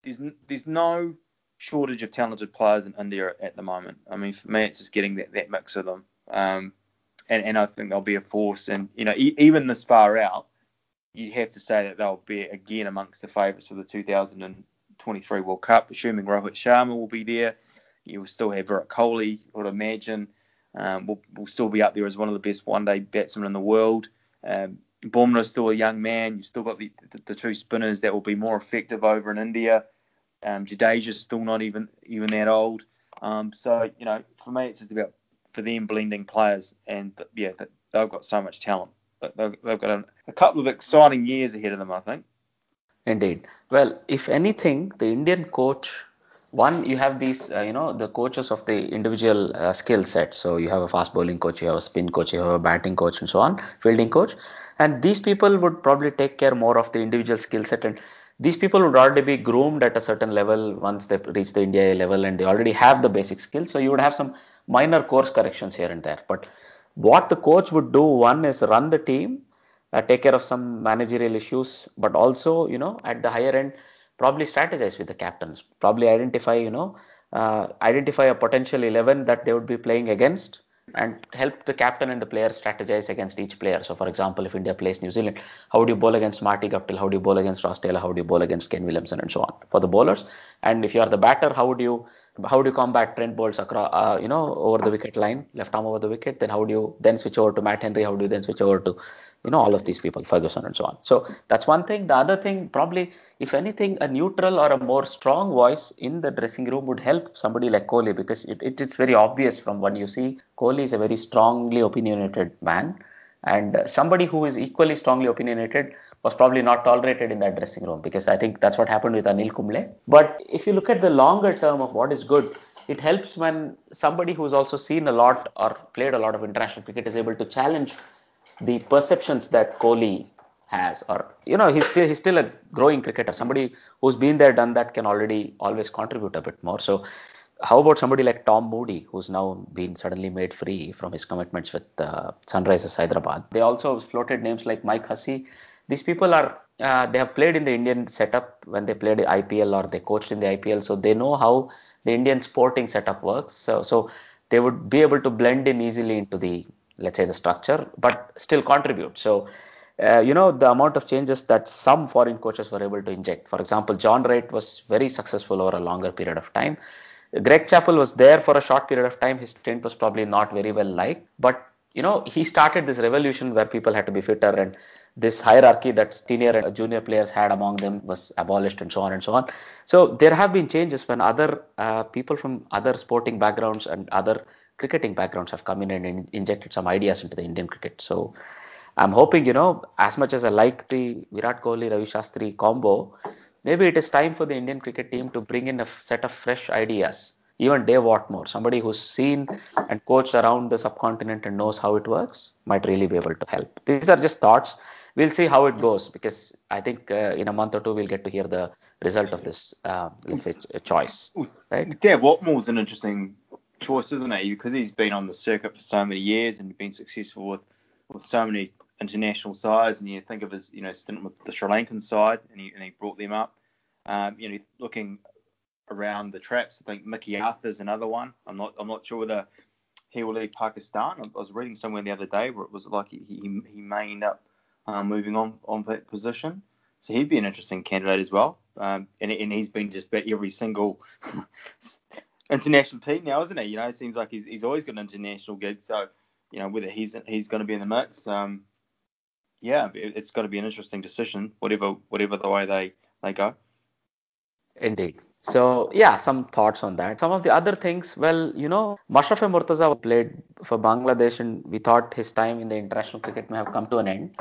there's there's no shortage of talented players in India at the moment. I mean, for me, it's just getting that, that mix of them. Um, and, and I think they'll be a force. And you know, e- even this far out, you have to say that they'll be again amongst the favourites for the 2023 World Cup. Assuming Rohit Sharma will be there, you will still have Virat Kohli, I would imagine um, will, will still be up there as one of the best one-day batsmen in the world. Um, is still a young man. You've still got the, the, the, two spinners that will be more effective over in India. Um, Jadeja's still not even even that old. Um, so you know, for me, it's just about for them blending players, and yeah, they've got so much talent. They've, they've got a, a couple of exciting years ahead of them, I think. Indeed. Well, if anything, the Indian coach one you have these uh, you know the coaches of the individual uh, skill set. So you have a fast bowling coach you have a spin coach you have a batting coach and so on fielding coach. And these people would probably take care more of the individual skill set. And these people would already be groomed at a certain level once they reach the India level and they already have the basic skills. So you would have some minor course corrections here and there. But what the coach would do one is run the team uh, take care of some managerial issues but also you know at the higher end probably strategize with the captains, probably identify, you know, uh, identify a potential 11 that they would be playing against and help the captain and the player strategize against each player. So, for example, if India plays New Zealand, how do you bowl against Marty Guptill? How do you bowl against Ross Taylor? How do you bowl against Kane Williamson and so on for the bowlers? And if you are the batter, how would you how do you combat Trent Boult's across, uh, you know, over the wicket line, left arm over the wicket? Then how do you then switch over to Matt Henry? How do you then switch over to you know all of these people ferguson and so on. So that's one thing. The other thing probably if anything a neutral or a more strong voice in the dressing room would help somebody like kohli because it, it, it's very obvious from what you see kohli is a very strongly opinionated man. And somebody who is equally strongly opinionated was probably not tolerated in that dressing room because I think that's what happened with Anil Kumble. But if you look at the longer term of what is good, it helps when somebody who's also seen a lot or played a lot of international cricket is able to challenge the perceptions that Kohli has or you know he's still he's still a growing cricketer. Somebody who's been there done that can already always contribute a bit more. So how about somebody like Tom Moody who's now been suddenly made free from his commitments with uh, Sunrisers Hyderabad? They also floated names like Mike Hussey. These people are uh, they have played in the Indian setup when they played IPL or they coached in the IPL so they know how the Indian sporting setup works. So so they would be able to blend in easily into the let's say the structure but still contribute so uh, you know, the amount of changes that some foreign coaches were able to inject. For example, John Wright was very successful over a longer period of time. Greg Chappell was there for a short period of time. His stint was probably not very well liked, but you know, he started this revolution where people had to be fitter and this hierarchy that senior and junior players had among them was abolished and so on and so on. So there have been changes when other uh, people from other sporting backgrounds and other cricketing backgrounds have come in and in- injected some ideas into the Indian cricket. So I'm hoping, you know, as much as I like the Virat Kohli Ravi Shastri combo, maybe it is time for the Indian cricket team to bring in a set of fresh ideas. Even Dave Whatmore, somebody who's seen and coached around the subcontinent and knows how it works, might really be able to help. These are just thoughts. We'll see how it goes because I think uh, in a month or two we'll get to hear the result of this, uh, let's say, choice. Right? Dave Whatmore's an interesting choice, isn't he? Because he's been on the circuit for so many years and been successful with with so many international sides, and you think of his you know stint with the Sri Lankan side, and he, and he brought them up. Um, you know, looking around the traps, I think Mickey Arthur's another one. I'm not I'm not sure whether he will leave Pakistan. I was reading somewhere the other day where it was like he he, he may end up um, moving on on that position. So he'd be an interesting candidate as well. Um, and, and he's been just about every single international team now, isn't he? You know, it seems like he's, he's always got an international gig. So, you know, whether he's he's going to be in the mix, um, yeah, it's got to be an interesting decision, whatever whatever the way they they go. Indeed. So yeah, some thoughts on that. Some of the other things, well, you know, Mashrafe Mortaza played for Bangladesh, and we thought his time in the international cricket may have come to an end.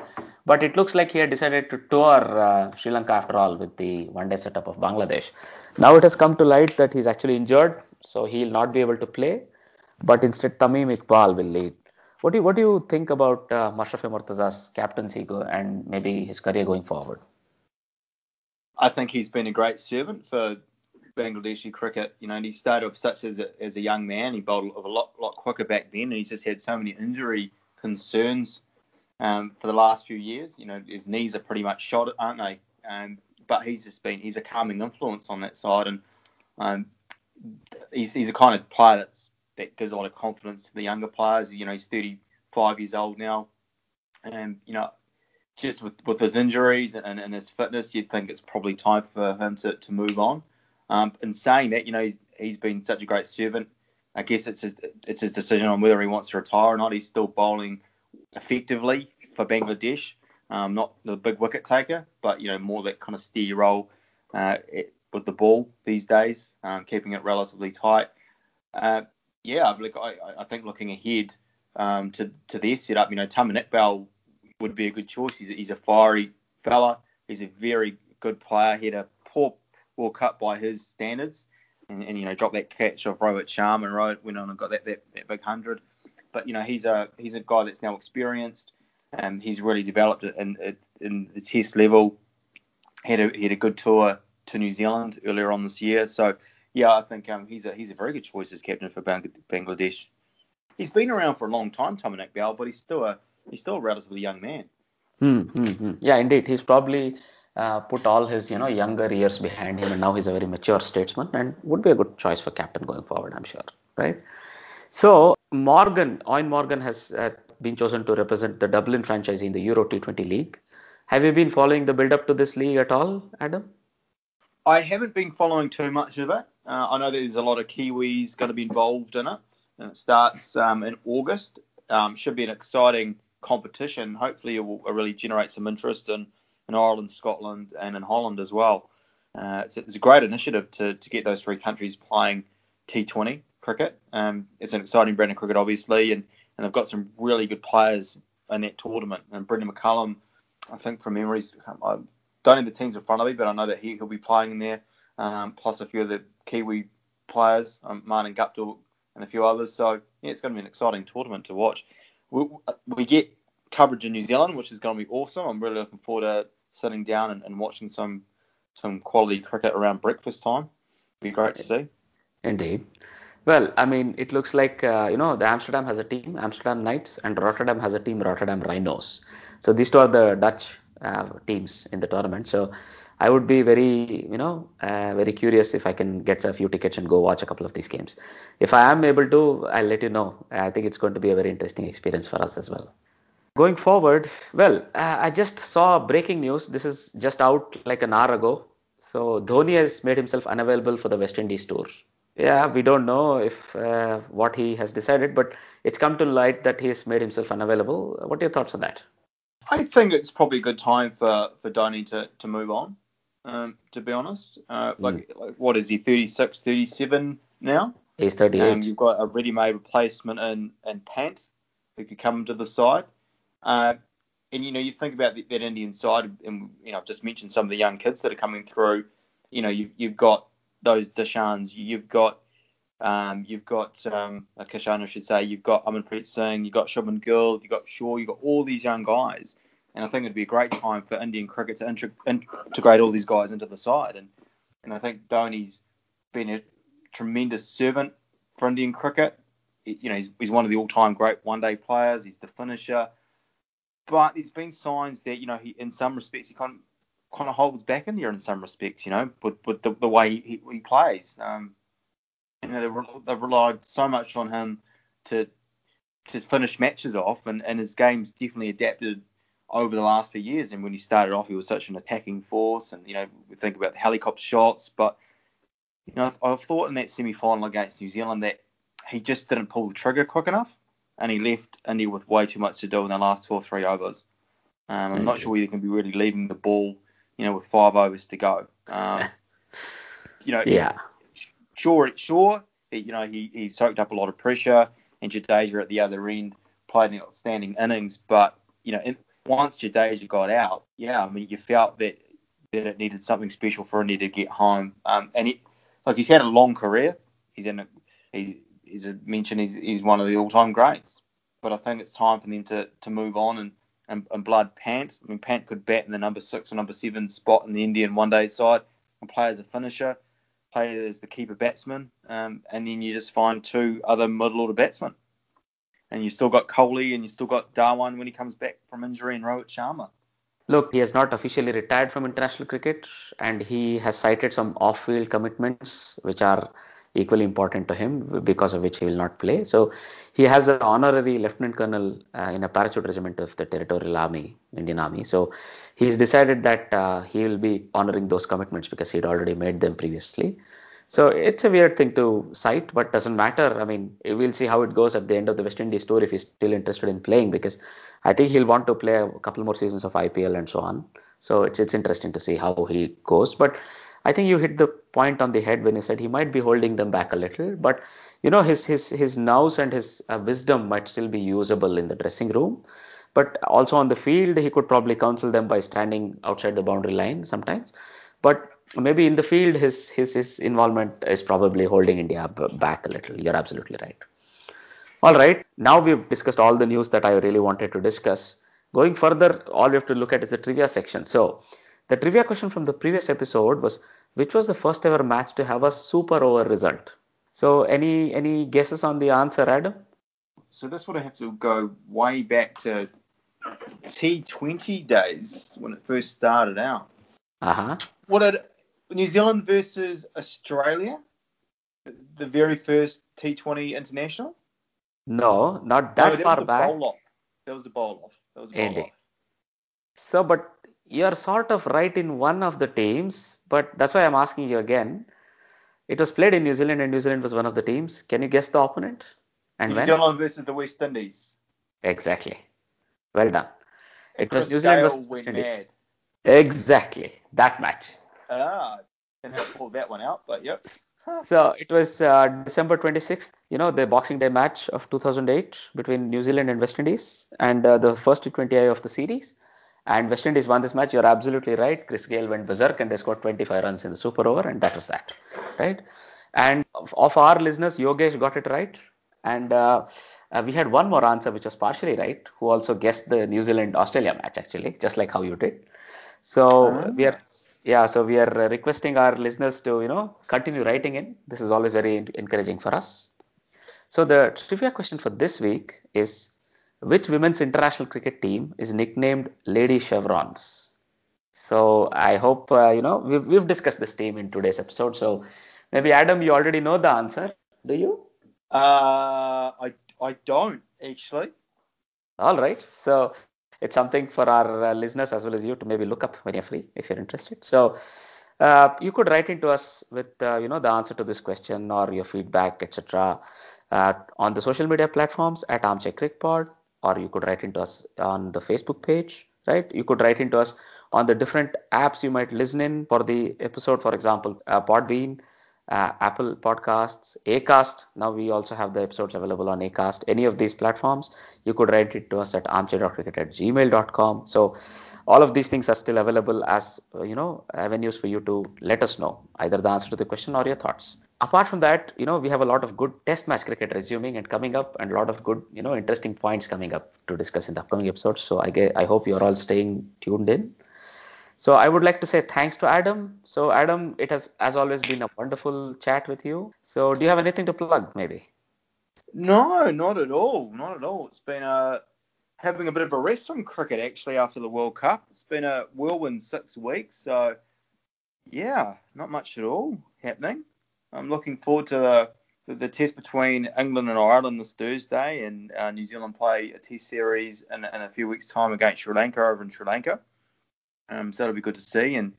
But it looks like he had decided to tour uh, Sri Lanka after all with the one-day setup of Bangladesh. Now it has come to light that he's actually injured, so he'll not be able to play. But instead, Tamim Iqbal will lead what do you, what do you think about uh, Mashrafe Mortaza's captaincy and maybe his career going forward? I think he's been a great servant for Bangladeshi cricket. You know, and he started off such as a, as a young man. He bowled a lot lot quicker back then, and he's just had so many injury concerns um, for the last few years. You know, his knees are pretty much shot, aren't they? Um, but he's just been he's a calming influence on that side, and um, he's he's a kind of player that's that gives a lot of confidence to the younger players. You know, he's 35 years old now, and you know, just with, with his injuries and, and his fitness, you'd think it's probably time for him to, to move on. Um, in saying that, you know, he's, he's been such a great servant. I guess it's his, it's his decision on whether he wants to retire or not. He's still bowling effectively for Bangladesh. Um, not the big wicket taker, but you know more that kind of steady role uh, with the ball these days, um, keeping it relatively tight. Uh, yeah, I, I think looking ahead um, to to their setup, you know, Tamim Iqbal would be a good choice. He's a, he's a fiery fella. He's a very good player. He had a poor World Cup by his standards, and, and you know, dropped that catch of Rohit Sharma and went on and got that, that, that big hundred. But you know, he's a he's a guy that's now experienced. and he's really developed in, in, in the Test level. Had a had a good tour to New Zealand earlier on this year. So yeah, I think um, he's a he's a very good choice as captain for Bangladesh. He's been around for a long time, Tamim Iqbal, but he's still a he's still a relatively young man. Hmm, hmm, hmm. Yeah, indeed, he's probably uh, put all his you know younger years behind him, and now he's a very mature statesman, and would be a good choice for captain going forward, I'm sure, right? So Morgan, Eoin Morgan has uh, been chosen to represent the Dublin franchise in the Euro T20 League. Have you been following the build up to this league at all, Adam? I haven't been following too much of it. Uh, I know there's a lot of Kiwis going to be involved in it, and it starts um, in August. Um, should be an exciting competition. Hopefully, it will really generate some interest in, in Ireland, Scotland, and in Holland as well. Uh, it's, it's, a great initiative to, to get those three countries playing T20 cricket. Um, it's an exciting brand of cricket, obviously, and, and they've got some really good players in that tournament. And Brendon McCullum, I think from memories, I don't have the teams in front of me, but I know that he, he'll be playing in there um, plus a few of the Kiwi players, um, Martin Guptill and a few others. So yeah, it's going to be an exciting tournament to watch. We, we get coverage in New Zealand, which is going to be awesome. I'm really looking forward to sitting down and, and watching some some quality cricket around breakfast time. Be great to see. Indeed. Well, I mean, it looks like uh, you know the Amsterdam has a team, Amsterdam Knights, and Rotterdam has a team, Rotterdam Rhinos. So these two are the Dutch uh, teams in the tournament. So I would be very, you know, uh, very curious if I can get a few tickets and go watch a couple of these games. If I am able to, I'll let you know. I think it's going to be a very interesting experience for us as well. Going forward, well, uh, I just saw breaking news. This is just out like an hour ago. So Dhoni has made himself unavailable for the West Indies tour. Yeah, we don't know if uh, what he has decided, but it's come to light that he has made himself unavailable. What are your thoughts on that? I think it's probably a good time for for Dhoni to to move on. Um, to be honest, uh, like, mm. like, what is he, 36, 37 now? He's 38. Um, you've got a ready-made replacement in in Pant who could come to the side. Uh, and you know, you think about the, that Indian side, and you know, I've just mentioned some of the young kids that are coming through. You know, you, you've got those Dishans, you've got um, you've got um, Kishan, I should say, you've got Amanpreet Singh, you've got Shubman Gill, you've got Shaw, you've got all these young guys, and I think it'd be a great time for Indian cricket to integ- integrate all these guys into the side, and and I think Dhoni's been a tremendous servant for Indian cricket. You know, he's, he's one of the all-time great one-day players. He's the finisher, but there's been signs that you know he, in some respects, he kind of kind of holds back India in some respects, you know, with, with the, the way he, he, plays. Um, you know, they've, they've, relied so much on him to to finish matches off, and, and his game's definitely adapted over the last few years. And when he started off, he was such an attacking force, and you know, we think about the helicopter shots, but you know, I thought in that semi-final against New Zealand that he just didn't pull the trigger quick enough, and he left India with way too much to do in the last two or three overs. Um, I'm not sure whether he can be really leaving the ball you know, with five overs to go. Um, you know, yeah. Sure, sure. You know, he, he soaked up a lot of pressure, and Jadeja at the other end played an outstanding innings. But you know, in, once Jadeja got out, yeah, I mean, you felt that that it needed something special for India to get home. Um, and he, like he's had a long career. He's in a, he's, he's a mentioned he's, he's one of the all-time greats. But I think it's time for them to, to move on and and, and Blood Pant. I mean, Pant could bat in the number six or number seven spot in the Indian one day side and play as a finisher, play as the keeper batsman, um, and then you just find two other middle order batsmen. And you still got Kohli and you still got Dhawan when he comes back from injury and Rohit Sharma. Look, he has not officially retired from international cricket and he has cited some off field commitments which are equally important to him because of which he will not play. So he has an honorary lieutenant colonel uh, in a parachute regiment of the territorial army, Indian army. So he's decided that uh, he will be honoring those commitments because he'd already made them previously. So it's a weird thing to cite, but doesn't matter. I mean, we'll see how it goes at the end of the West Indies tour if he's still interested in playing because I think he'll want to play a couple more seasons of IPL and so on. So it's it's interesting to see how he goes. But I think you hit the point on the head when you said he might be holding them back a little, but you know his his his nous and his uh, wisdom might still be usable in the dressing room, but also on the field he could probably counsel them by standing outside the boundary line sometimes, but maybe in the field his his his involvement is probably holding India back a little. You're absolutely right. All right, now we've discussed all the news that I really wanted to discuss. Going further, all we have to look at is the trivia section. So the trivia question from the previous episode was which was the first ever match to have a super over result? So any any guesses on the answer, Adam? So this would have to go way back to T20 days when it first started out. Uh huh. What did New Zealand versus Australia? The very first T20 international? No, not that, no, that far was a back. Bowl off. That was a bowl off. That was a bowl Indeed. off. So, but you're sort of right in one of the teams, but that's why I'm asking you again. It was played in New Zealand, and New Zealand was one of the teams. Can you guess the opponent? And New when? Zealand versus the West Indies. Exactly. Well done. It was New Zealand Gayle versus West Indies. mad. Exactly. That match. Ah, didn't have to pull that one out, but yep. So it was uh, December 26th, you know, the Boxing Day match of 2008 between New Zealand and West Indies, and uh, the first T20I of the series. And West Indies won this match. You're absolutely right. Chris Gayle went berserk and they scored 25 runs in the super over, and that was that, right? And of, our listeners, Yogesh got it right. And uh, uh, we had one more answer which was partially right, who also guessed the New Zealand Australia match actually, just like how you did. So we are yeah, so we are uh, requesting our listeners to you know continue writing in. This is always very encouraging for us. So the trivia question for this week is which women's international cricket team is nicknamed Lady Chevrons? So I hope uh, you know we've, we've discussed this team in today's episode. So maybe Adam, you already know the answer, do you? Uh, I I don't actually. All right. So it's something for our uh, listeners as well as you to maybe look up when you're free if you're interested. So uh, you could write into us with uh, you know the answer to this question or your feedback, etc. Uh, on the social media platforms at Armchair Crickpod, or you could write into us on the Facebook page. Right? You could write into us on the different apps you might listen in for the episode. For example, uh, Podbean, uh, Apple Podcasts, Acast. Now we also have the episodes available on Acast. Any of these platforms, you could write it to us at armchair.cricket at gmail.com. So all of these things are still available as uh, you know avenues for you to let us know either the answer to the question or your thoughts. Apart from that, you know we have a lot of good Test match cricket resuming and coming up, and a lot of good you know interesting points coming up to discuss in the upcoming episodes. So I get, I hope you're all staying tuned in. So I would like to say thanks to Adam. So Adam, it has as always been a wonderful chat with you. So do you have anything to plug maybe? No, not at all. Not at all. It's been uh, having a bit of a rest from cricket actually after the World Cup. It's been a whirlwind six weeks. So yeah, not much at all happening. I'm looking forward to the the, test between England and Ireland this Thursday, and uh, New Zealand play a test series in, in a few weeks' time against Sri Lanka over in Sri Lanka. Um, so that'll be good to see. And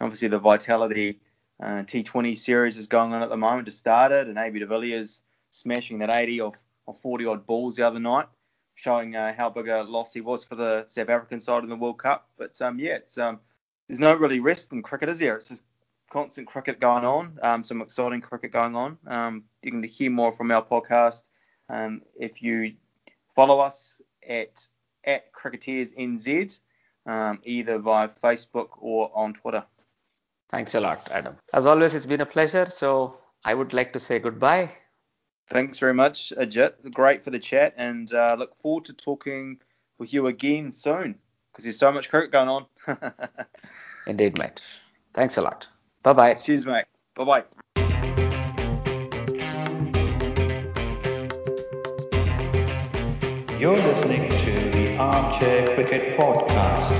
obviously the Vitality uh, T20 series is going on at the moment. Just started, and AB de Villiers smashing that 80 off, off 40 odd balls the other night, showing uh, how big a loss he was for the South African side in the World Cup. But um, yeah, it's um, there's no really rest in cricket, is there? It's just constant cricket going on, um, some exciting cricket going on. Um, you can hear more from our podcast um, if you follow us at at Cricketers NZ, um, either via Facebook or on Twitter. Thanks a lot, Adam. As always, it's been a pleasure. So I would like to say goodbye. Thanks very much, Ajit. Great for the chat, and uh, look forward to talking with you again soon because there's so much cricket going on. Indeed, mate. Thanks a lot. Bye bye. Cheers, mate. Bye bye. You're listening to the Armchair Cricket Podcast.